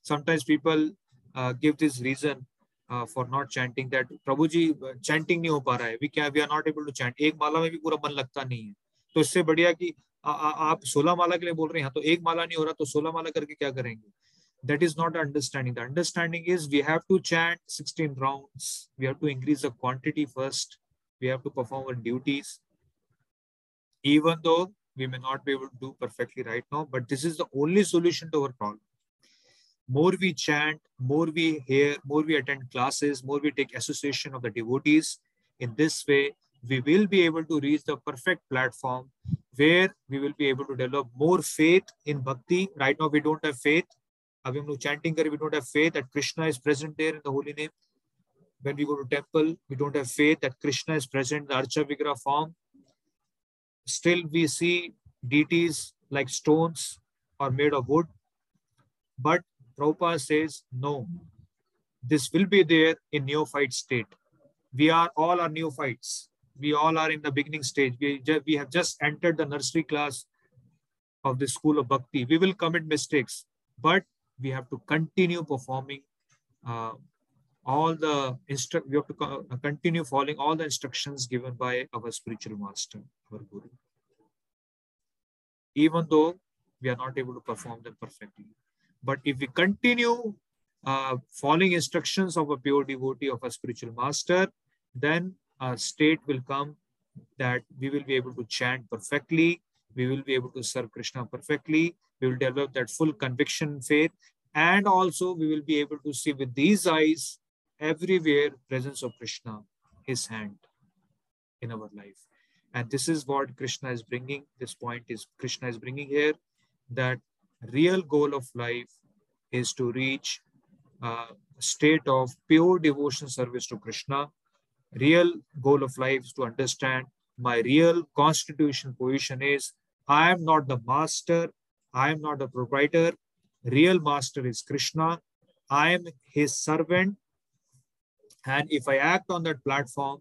Sometimes people uh, give this reason uh, for not chanting that Prabhuji chanting नहीं हो पा रहा है we can we are not able to chant एक माला में भी पूरा मन लगता नहीं है तो इससे बढ़िया कि आ, आ, आप सोलह माला के लिए बोल रहे हैं तो एक माला नहीं हो रहा तो सोलह माला करके क्या करेंगे that is not understanding. The understanding is we have to chant 16 rounds. We have to increase the quantity first. We have to perform our duties. Even though we may not be able to do perfectly right now, but this is the only solution to our problem. More we chant, more we hear, more we attend classes, more we take association of the devotees. In this way, we will be able to reach the perfect platform where we will be able to develop more faith in bhakti. Right now, we don't have faith अभी हम लोग chanting we don't have faith that Krishna is present there in the holy name. when we go to temple we don't have faith that krishna is present in the archa vigraha form. Still we see deities like stones or made of wood. But Prabhupada says no this will be there in neophyte state. We are all are neophytes. We all are in the beginning stage. We, we have just entered the nursery class of the school of bhakti. We will commit mistakes. But we have to continue performing uh, all the instru- we have to co- uh, continue following all the instructions given by our spiritual master, our guru. Even though we are not able to perform them perfectly. But if we continue uh, following instructions of a pure devotee of a spiritual master, then a state will come that we will be able to chant perfectly, we will be able to serve Krishna perfectly, we will develop that full conviction faith, and also we will be able to see with these eyes everywhere presence of Krishna, his hand in our life. And this is what Krishna is bringing. This point is Krishna is bringing here that real goal of life is to reach a state of pure devotion service to Krishna. Real goal of life is to understand my real constitution position is I am not the master, I am not the proprietor. Real master is Krishna. I am his servant. And if I act on that platform,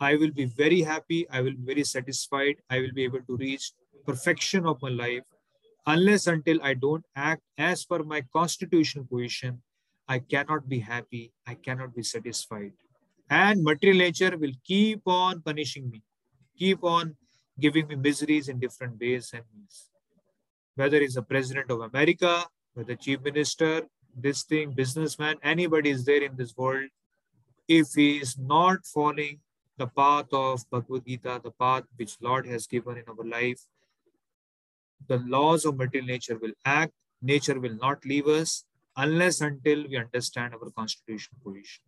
I will be very happy. I will be very satisfied. I will be able to reach perfection of my life. Unless until I don't act as per my constitutional position, I cannot be happy. I cannot be satisfied. And material nature will keep on punishing me, keep on giving me miseries in different ways and means. Whether it's the president of America, whether chief minister, this thing, businessman, anybody is there in this world, if he is not following the path of Bhagavad Gita, the path which Lord has given in our life, the laws of material nature will act. Nature will not leave us unless until we understand our constitutional position.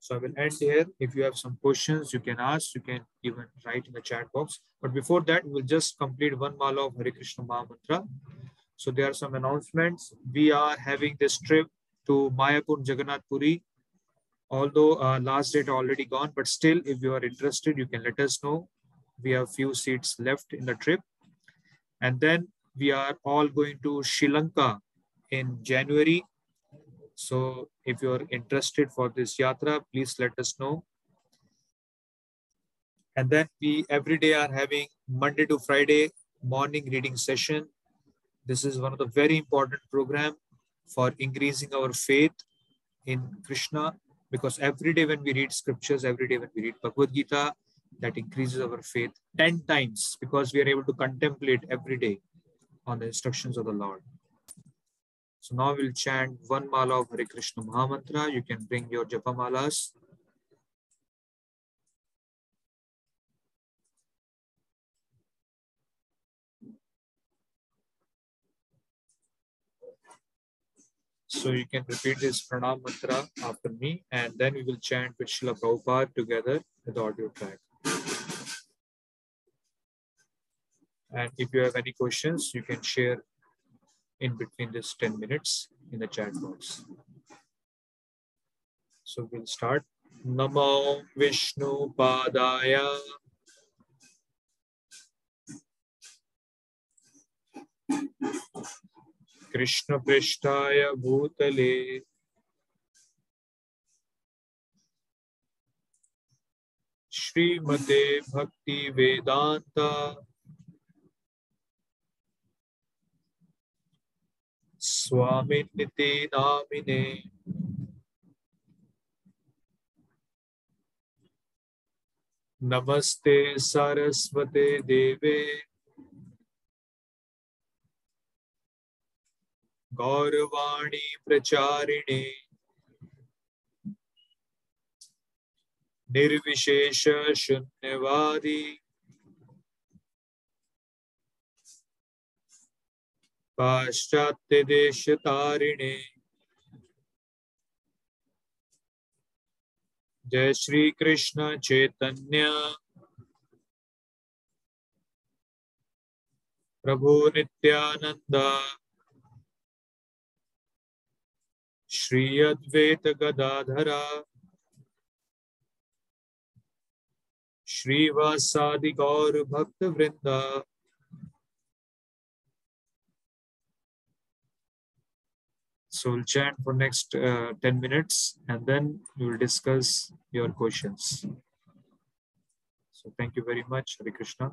So I will end here. If you have some questions, you can ask. You can even write in the chat box. But before that, we'll just complete one mala of Hare Krishna Mahamantra. So there are some announcements. We are having this trip to Mayapur Jagannath Puri although uh, last date already gone, but still, if you are interested, you can let us know. We have few seats left in the trip. And then we are all going to Sri Lanka in January. So if you're interested for this yatra, please let us know. And then we every day are having Monday to Friday morning reading session. This is one of the very important program for increasing our faith in Krishna because every day when we read scriptures, every day when we read Bhagavad Gita, that increases our faith 10 times because we are able to contemplate every day on the instructions of the Lord. So now we'll chant one mala of Hare Krishna Mahamantra. You can bring your japa malas. So you can repeat this pranam mantra after me, and then we will chant with Srila Prabhupada together with the audio track. And if you have any questions, you can share in between this 10 minutes in the chat box. So we'll start. Namo Vishnu Padaya. कृष्णपृष्ठाय भूतले श्रीमते भक्ति वेदांत स्वामी नामिने। नमस्ते सरस्वते देवे। गौरवाणी प्रचारिणे। निर्विशेष शून्यवादी। पाश्चात्य तारिणे जय श्री कृष्ण चैतन्य। प्रभु नित्यानंद श्री अद्वैत गदाधरा श्रीवासादि गौर भक्त वृंदा So we'll chant for next uh, 10 minutes and then we will discuss your questions. So thank you very much, Hare Krishna.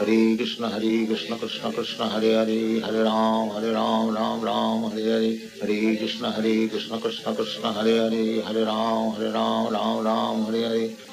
Hare Krishna, Hare Krishna, Krishna Krishna, Hare Hare, Hare Ram, Hare Ram, Ram Ram, Hare Hare, Hare Krishna, Hare Krishna, Krishna Krishna, Hare Hare, Hare Ram, Hare Ram, Ram Ram, Hare Hare,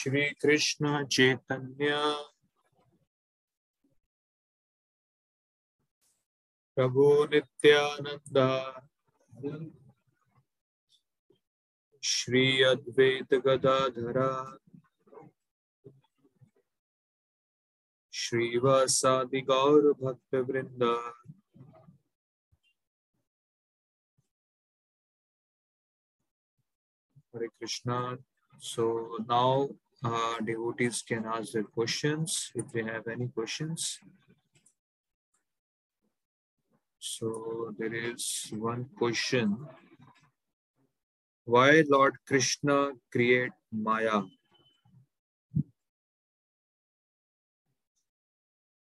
Shri Krishna Chaitanya प्रभु नित्यानंद श्री अद्वैत गदाधरा श्रीवासादि गौर भक्त वृंद Hare Krishna. So now uh, devotees can ask their questions if they have any questions. So there is one question. Why Lord Krishna create Maya?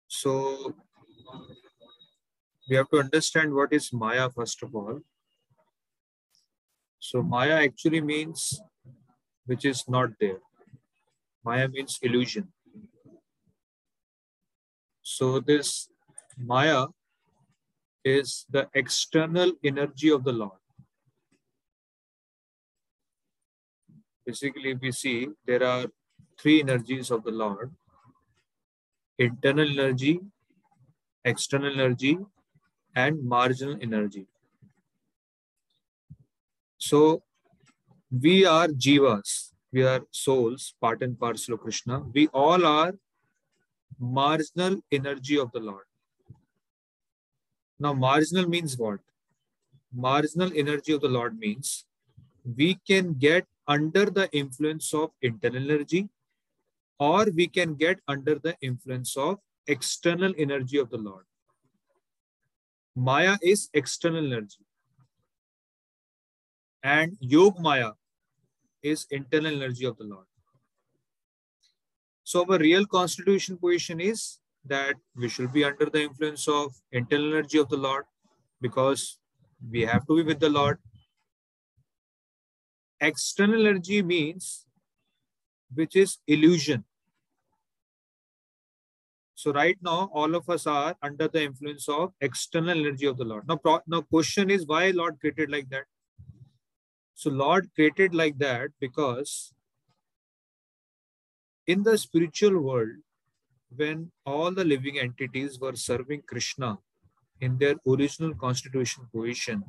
So we have to understand what is Maya first of all. So Maya actually means which is not there. Maya means illusion. So this Maya is the external energy of the Lord. Basically, we see there are three energies of the Lord internal energy, external energy, and marginal energy. So, we are jivas, we are souls, part and parcel of Krishna. We all are marginal energy of the Lord. Now, marginal means what? Marginal energy of the Lord means we can get under the influence of internal energy or we can get under the influence of external energy of the Lord. Maya is external energy and Yog Maya is internal energy of the Lord. So our real constitution position is that we should be under the influence of internal energy of the Lord because we have to be with the Lord. External energy means which is illusion. So right now, all of us are under the influence of external energy of the Lord. Now, now question is why Lord created like that? So Lord created like that because in the spiritual world, when all the living entities were serving Krishna in their original constitution position,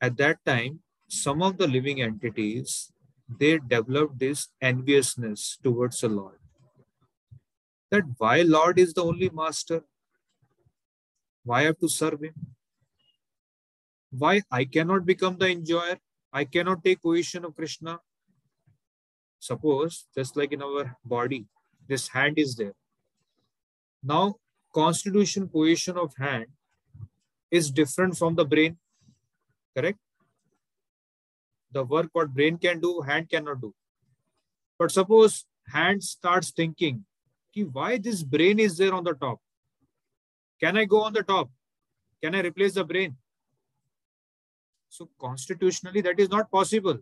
at that time, some of the living entities they developed this enviousness towards the Lord. That why Lord is the only master? Why I have to serve him? Why I cannot become the enjoyer? I cannot take position of Krishna. Suppose, just like in our body, this hand is there. Now, constitution position of hand is different from the brain, correct? The work what brain can do, hand cannot do. But suppose hand starts thinking, why this brain is there on the top? Can I go on the top? Can I replace the brain? So constitutionally, that is not possible.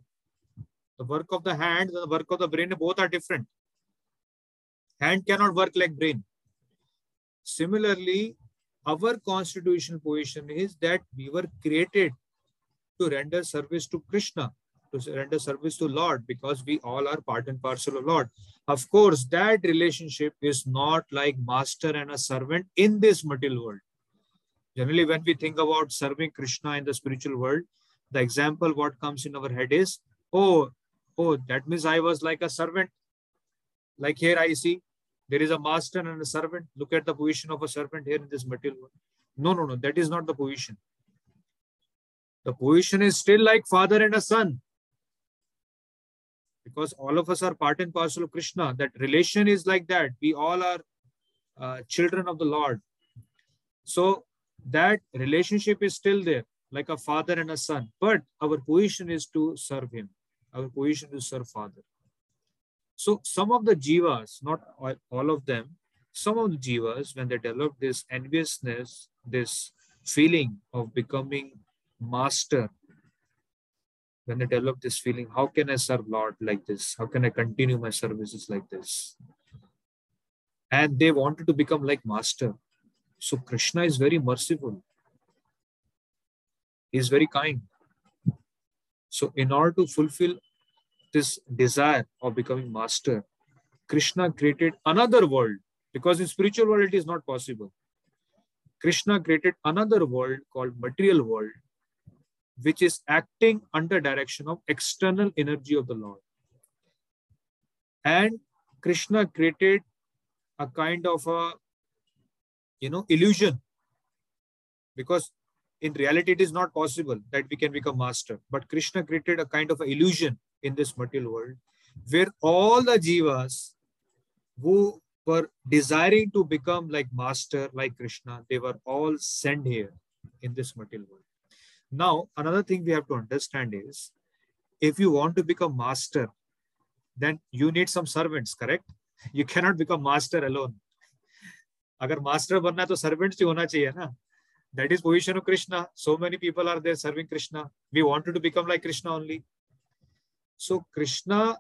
The work of the hand and the work of the brain, both are different. Hand cannot work like brain. Similarly, our constitutional position is that we were created to render service to Krishna, to render service to Lord, because we all are part and parcel of Lord. Of course, that relationship is not like master and a servant in this material world. Generally, when we think about serving Krishna in the spiritual world, the example what comes in our head is, oh, oh, that means I was like a servant. Like here I see, there is a master and a servant. Look at the position of a servant here in this material world. No, no, no, that is not the position. The position is still like father and a son. Because all of us are part and parcel of Krishna. That relation is like that. We all are uh, children of the Lord. So that relationship is still there, like a father and a son. But our position is to serve him. Our position is to serve father. So some of the jivas, not all of them, some of the jivas, when they develop this enviousness, this feeling of becoming master, when they develop this feeling, how can I serve Lord like this? How can I continue my services like this? And they wanted to become like master. So Krishna is very merciful. Is very kind. So in order to fulfill this desire of becoming master, Krishna created another world because in spiritual world it is not possible. Krishna created another world called material world, which is acting under direction of external energy of the Lord. And Krishna created a kind of a you know illusion because in reality it is not possible that we can become master but krishna created a kind of illusion in this material world where all the jivas who were desiring to become like master like krishna they were all sent here in this material world now another thing we have to understand is if you want to become master then you need some servants correct you cannot become master alone अगर master बनना है तो servants ही होना चाहिए ना that is position of Krishna so many people are there serving Krishna we wanted to become like Krishna only so Krishna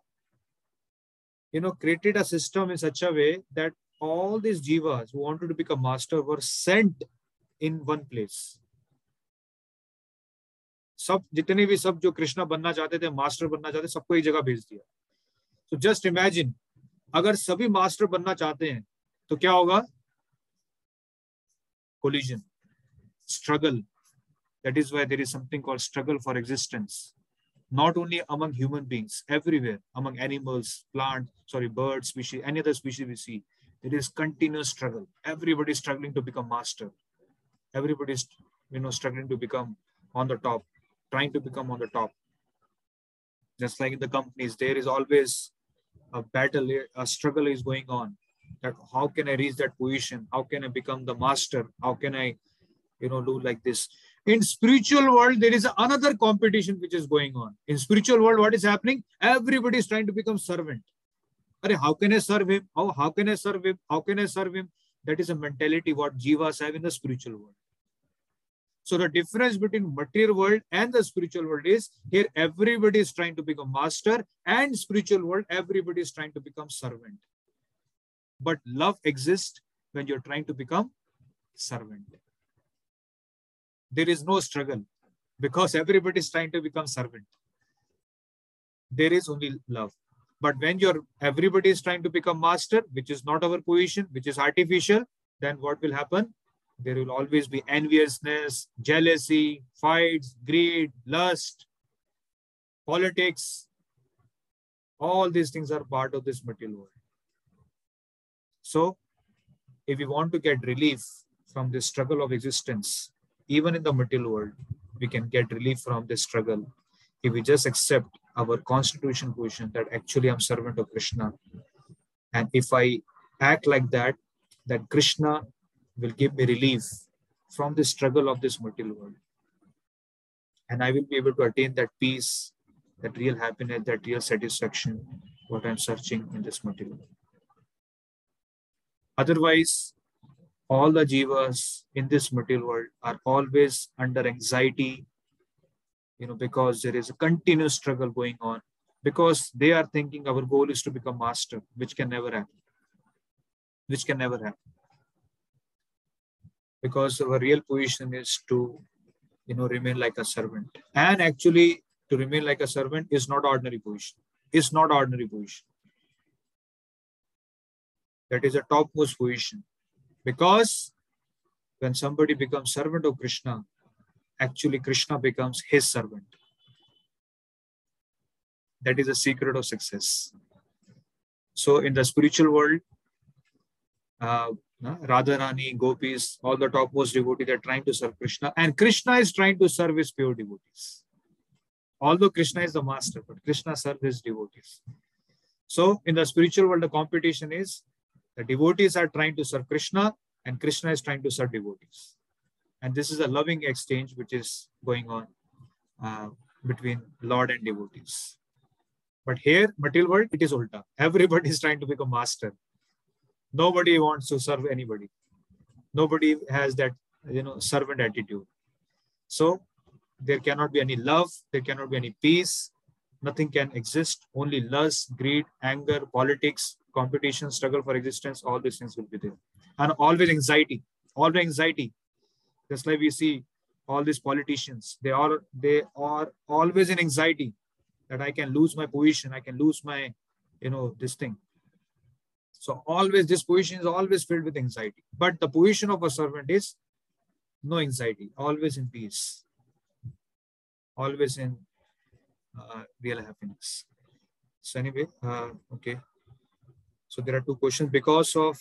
you know created a system in such a way that all these jivas who wanted to become master were sent in one place. सब जितने भी सब जो कृष्णा बनना चाहते थे master बनना चाहते सबको एक जगह भेज दिया। तो जस्ट इमेजिन अगर सभी मास्टर बनना चाहते हैं तो क्या होगा? Collision, struggle. That is why there is something called struggle for existence. Not only among human beings, everywhere, among animals, plants, sorry, birds, species, any other species we see, there is continuous struggle. Everybody is struggling to become master. Everybody is, you know, struggling to become on the top, trying to become on the top. Just like in the companies, there is always a battle, a struggle is going on that how can I reach that position? How can I become the master? How can I, you know, do like this? In spiritual world, there is another competition which is going on. In spiritual world, what is happening? Everybody is trying to become servant. Are, how can I serve him? How, how can I serve him? How can I serve him? That is a mentality what jivas have in the spiritual world. So the difference between material world and the spiritual world is here everybody is trying to become master and spiritual world everybody is trying to become servant. But love exists when you're trying to become servant. There is no struggle because everybody is trying to become servant. There is only love. But when you're everybody is trying to become master, which is not our position, which is artificial, then what will happen? There will always be enviousness, jealousy, fights, greed, lust, politics. All these things are part of this material world. So if we want to get relief from the struggle of existence, even in the material world, we can get relief from this struggle if we just accept our constitution position that actually I'm servant of Krishna. And if I act like that, that Krishna will give me relief from the struggle of this material world. And I will be able to attain that peace, that real happiness, that real satisfaction, what I'm searching in this material world. Otherwise, all the jivas in this material world are always under anxiety, you know, because there is a continuous struggle going on, because they are thinking our goal is to become master, which can never happen. Which can never happen. Because our real position is to, you know, remain like a servant. And actually, to remain like a servant is not ordinary position. It's not ordinary position that is a topmost position. Because when somebody becomes servant of Krishna, actually Krishna becomes his servant. That is the secret of success. So in the spiritual world, uh, Radharani, Gopis, all the topmost devotees are trying to serve Krishna, and Krishna is trying to serve his pure devotees. Although Krishna is the master, but Krishna serves his devotees. So in the spiritual world, the competition is the devotees are trying to serve Krishna and Krishna is trying to serve devotees. And this is a loving exchange which is going on uh, between Lord and devotees. But here, material world, it is ulta. *laughs* Everybody is trying to become master. Nobody wants to serve anybody. Nobody has that, you know, servant attitude. So there cannot be any love. There cannot be any peace. Nothing can exist. Only lust, greed, anger, politics, competition, struggle for existence. All these things will be there, and always anxiety. Always anxiety. Just like we see all these politicians, they are they are always in anxiety that I can lose my position, I can lose my, you know, this thing. So always this position is always filled with anxiety. But the position of a servant is no anxiety, always in peace, always in real happiness. So anyway, uh, okay. So there are two questions because of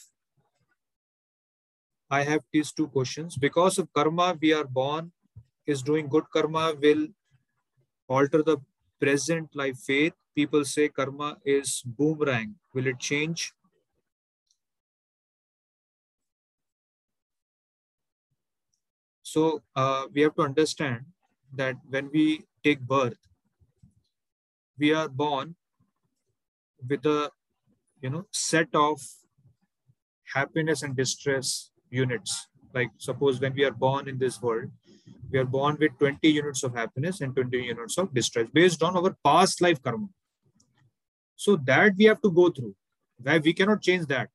I have these two questions. Because of karma, we are born. Is doing good karma will alter the present life faith. People say karma is boomerang. Will it change? So uh, we have to understand that when we take birth, we are born with a you know set of happiness and distress units. Like suppose when we are born in this world, we are born with 20 units of happiness and 20 units of distress based on our past life karma. So that we have to go through. Where we cannot change that.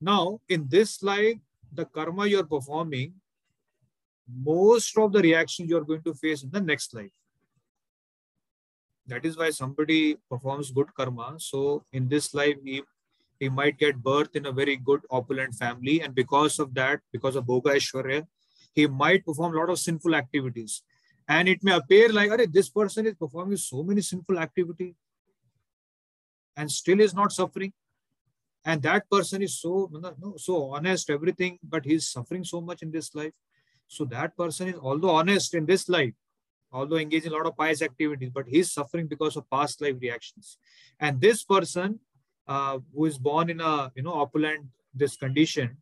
Now, in this life, the karma you're performing most of the reactions you're going to face in the next life. That is why somebody performs good karma. So in this life, he, he might get birth in a very good opulent family. And because of that, because of Bhoga Aishwarya, he might perform a lot of sinful activities. And it may appear like, this person is performing so many sinful activities and still is not suffering. And that person is so, so honest, everything, but he's suffering so much in this life. So that person is, although honest in this life, although engaged in a lot of pious activities, but he's suffering because of past life reactions. And this person uh, who is born in a you know opulent this condition,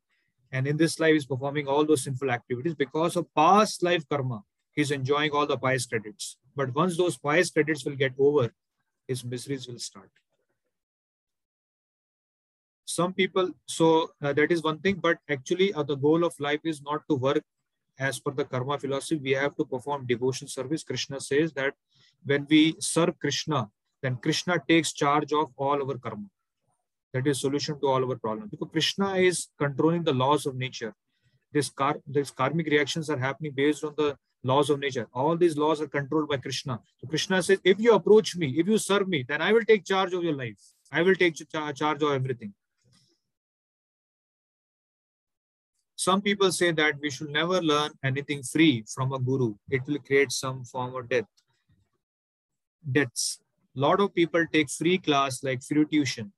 and in this life is performing all those sinful activities because of past life karma. He's enjoying all the pious credits. But once those pious credits will get over, his miseries will start. Some people, so uh, that is one thing, but actually uh, the goal of life is not to work as per the karma philosophy, we have to perform devotion service. Krishna says that when we serve Krishna, then Krishna takes charge of all our karma. That is solution to all our problems. Because Krishna is controlling the laws of nature. This car, these karmic reactions are happening based on the laws of nature. All these laws are controlled by Krishna. So Krishna says, if you approach me, if you serve me, then I will take charge of your life. I will take charge of everything. Some people say that we should never learn anything free from a guru. It will create some form of death. Debts. A lot of people take free class like free tuition.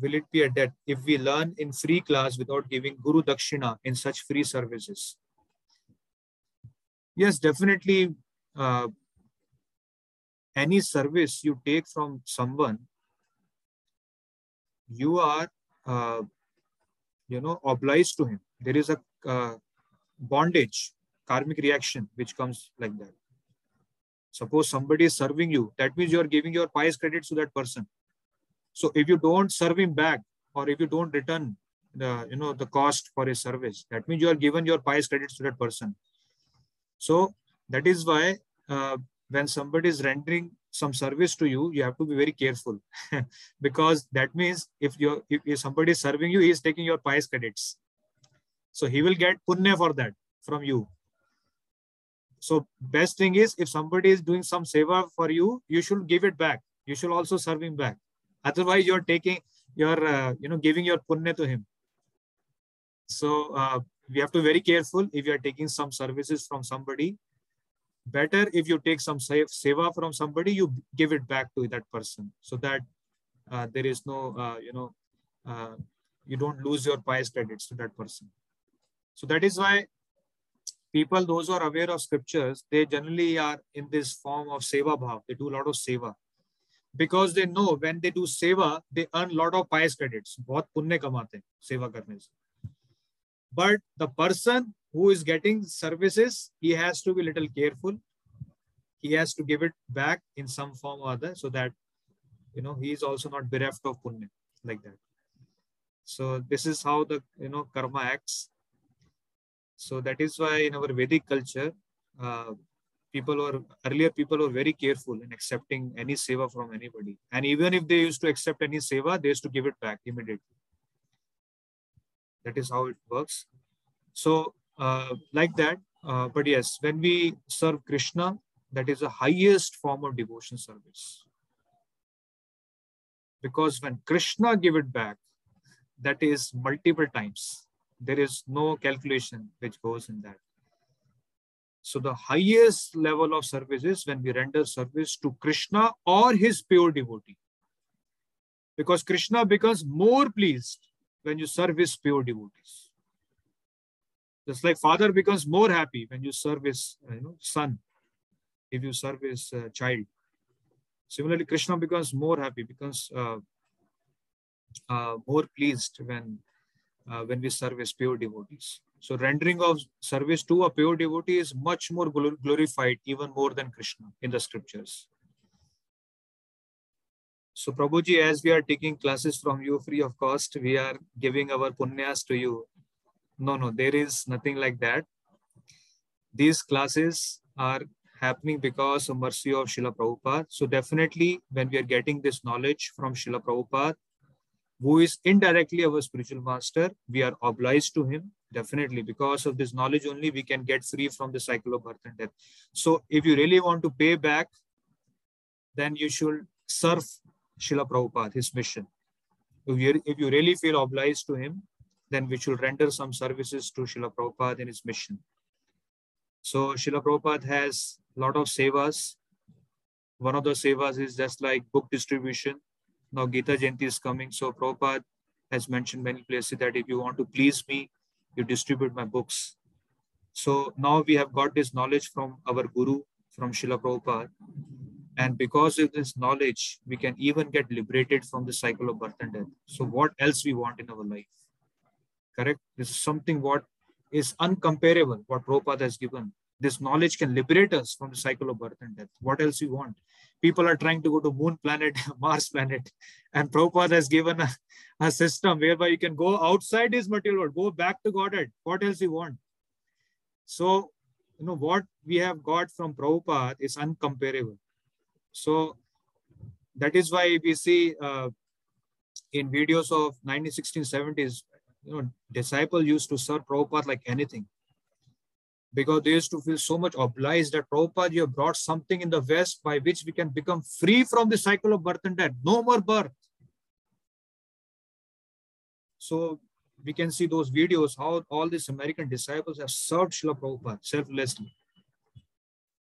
Will it be a debt if we learn in free class without giving guru dakshina in such free services? Yes, definitely. Uh, any service you take from someone, you are, uh, you know, obliged to him there is a uh, bondage, karmic reaction, which comes like that. Suppose somebody is serving you, that means you are giving your pious credits to that person. So if you don't serve him back, or if you don't return the you know the cost for his service, that means you are given your pious credits to that person. So that is why uh, when somebody is rendering some service to you, you have to be very careful *laughs* because that means if you if, if somebody is serving you, he is taking your pious credits. So he will get punya for that from you. So best thing is if somebody is doing some seva for you, you should give it back. You should also serve him back. Otherwise, you're taking, you're, uh, you know, giving your punya to him. So uh, we have to be very careful if you are taking some services from somebody. Better if you take some seva from somebody, you give it back to that person so that uh, there is no, uh, you know, uh, you don't lose your pious credits to that person. So that is why people, those who are aware of scriptures, they generally are in this form of seva bhav. They do a lot of seva. Because they know when they do seva, they earn a lot of pious credits. बहुत पुण्य कमाते seva करने से. But the person who is getting services, he has to be little careful. He has to give it back in some form or other so that, you know, he is also not bereft of punya like that. So this is how the, you know, karma acts. So that is why in our Vedic culture, uh, people were earlier people were very careful in accepting any seva from anybody. And even if they used to accept any seva, they used to give it back immediately. That is how it works. So uh, like that. Uh, but yes, when we serve Krishna, that is the highest form of devotion service. Because when Krishna give it back, that is multiple times. There is no calculation which goes in that. So the highest level of service is when we render service to Krishna or his pure devotee. Because Krishna becomes more pleased when you serve his pure devotees. Just like father becomes more happy when you serve his you know, son, if you serve his uh, child. Similarly, Krishna becomes more happy, becomes uh, uh, more pleased when uh, when we serve his pure devotees. So rendering of service to a pure devotee is much more glorified, even more than Krishna in the scriptures. So Prabhuji, as we are taking classes from you free of cost, we are giving our punyas to you. No, no, there is nothing like that. These classes are happening because of mercy of Srila Prabhupada. So definitely when we are getting this knowledge from Srila Prabhupada, who is indirectly our spiritual master, we are obliged to him, definitely. Because of this knowledge only, we can get free from the cycle of birth and death. So if you really want to pay back, then you should serve Srila Prabhupada, his mission. If you, if you really feel obliged to him, then we should render some services to Srila Prabhupada in his mission. So Srila Prabhupada has a lot of sevas. One of the sevas is just like book distribution now Gita Jayanti is coming. So Prabhupada has mentioned many places that if you want to please me, you distribute my books. So now we have got this knowledge from our Guru, from Srila Prabhupada. And because of this knowledge, we can even get liberated from the cycle of birth and death. So what else we want in our life? Correct? This is something what is uncomparable, what Prabhupada has given. This knowledge can liberate us from the cycle of birth and death. What else we want? People are trying to go to moon planet, *laughs* Mars planet. And Prabhupada has given a, a system whereby you can go outside his material world, go back to Godhead. What else you want? So, you know, what we have got from Prabhupada is uncomparable. So that is why we see uh, in videos of 1916, 70s, you know, disciples used to serve Prabhupada like anything because they used to feel so much obliged that Prabhupada, you have brought something in the West by which we can become free from the cycle of birth and death. No more birth. So we can see those videos, how all these American disciples have served Srila Prabhupada selflessly.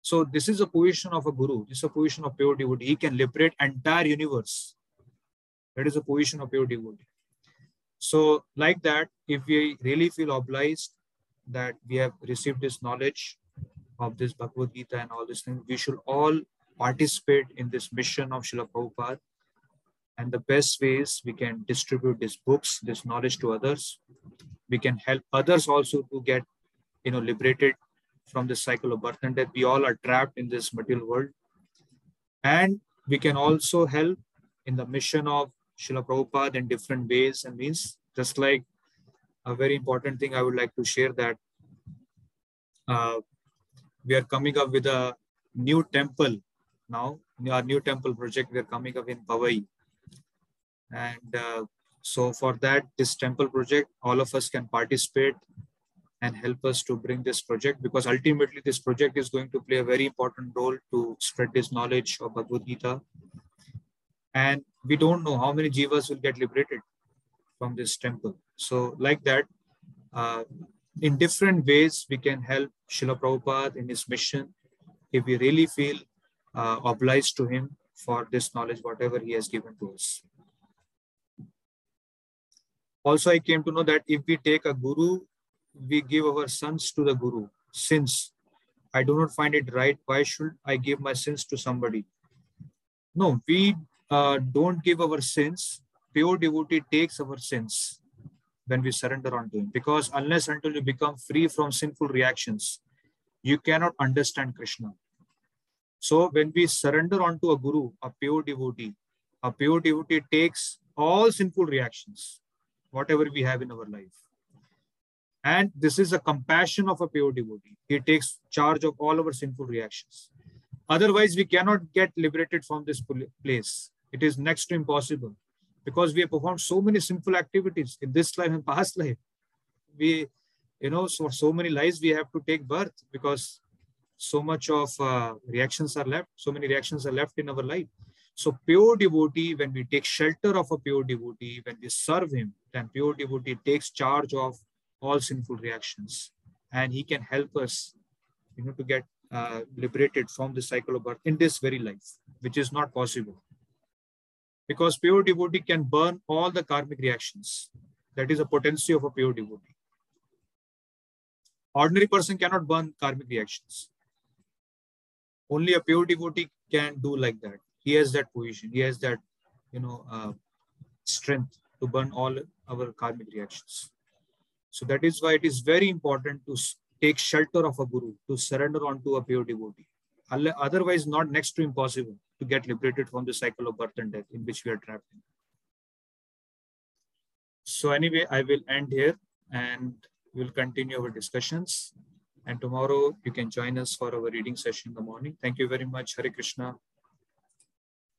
So this is a position of a guru. This is a position of pure devotee. He can liberate entire universe. That is a position of pure devotee. So like that, if we really feel obliged that we have received this knowledge of this Bhagavad Gita and all these things, we should all participate in this mission of Srila Prabhupada. And the best ways we can distribute these books, this knowledge to others. We can help others also to get, you know, liberated from the cycle of birth and death. We all are trapped in this material world. And we can also help in the mission of Srila Prabhupada in different ways and means, just like a very important thing I would like to share that uh, we are coming up with a new temple now. Our new temple project we are coming up in Powai. And uh, so for that, this temple project, all of us can participate and help us to bring this project because ultimately this project is going to play a very important role to spread this knowledge of Bhagavad Gita. And we don't know how many jivas will get liberated from this temple. So like that, uh, in different ways, we can help Srila Prabhupada in his mission if we really feel uh, obliged to him for this knowledge, whatever he has given to us. Also, I came to know that if we take a guru, we give our sons to the guru. Since I do not find it right, why should I give my sins to somebody? No, we uh, don't give our sins. Pure devotee takes our sins when we surrender unto him. Because unless until you become free from sinful reactions, you cannot understand Krishna. So when we surrender unto a guru, a pure devotee, a pure devotee takes all sinful reactions, whatever we have in our life. And this is a compassion of a pure devotee. He takes charge of all our sinful reactions. Otherwise, we cannot get liberated from this place. It is next to impossible because we have performed so many sinful activities in this life and past life. We, you know, so so many lives we have to take birth because so much of uh, reactions are left. So many reactions are left in our life. So pure devotee, when we take shelter of a pure devotee, when we serve him, then pure devotee takes charge of all sinful reactions, and he can help us, you know, to get uh, liberated from the cycle of birth in this very life, which is not possible. Because pure devotee can burn all the karmic reactions. That is a potency of a pure devotee. Ordinary person cannot burn karmic reactions. Only a pure devotee can do like that. He has that position. He has that, you know, uh, strength to burn all our karmic reactions. So that is why it is very important to take shelter of a guru, to surrender onto a pure devotee. Otherwise, not next to impossible to get liberated from the cycle of birth and death in which we are trapped in. So anyway, I will end here and we'll continue our discussions. And tomorrow you can join us for our reading session in the morning. Thank you very much. Hare Krishna.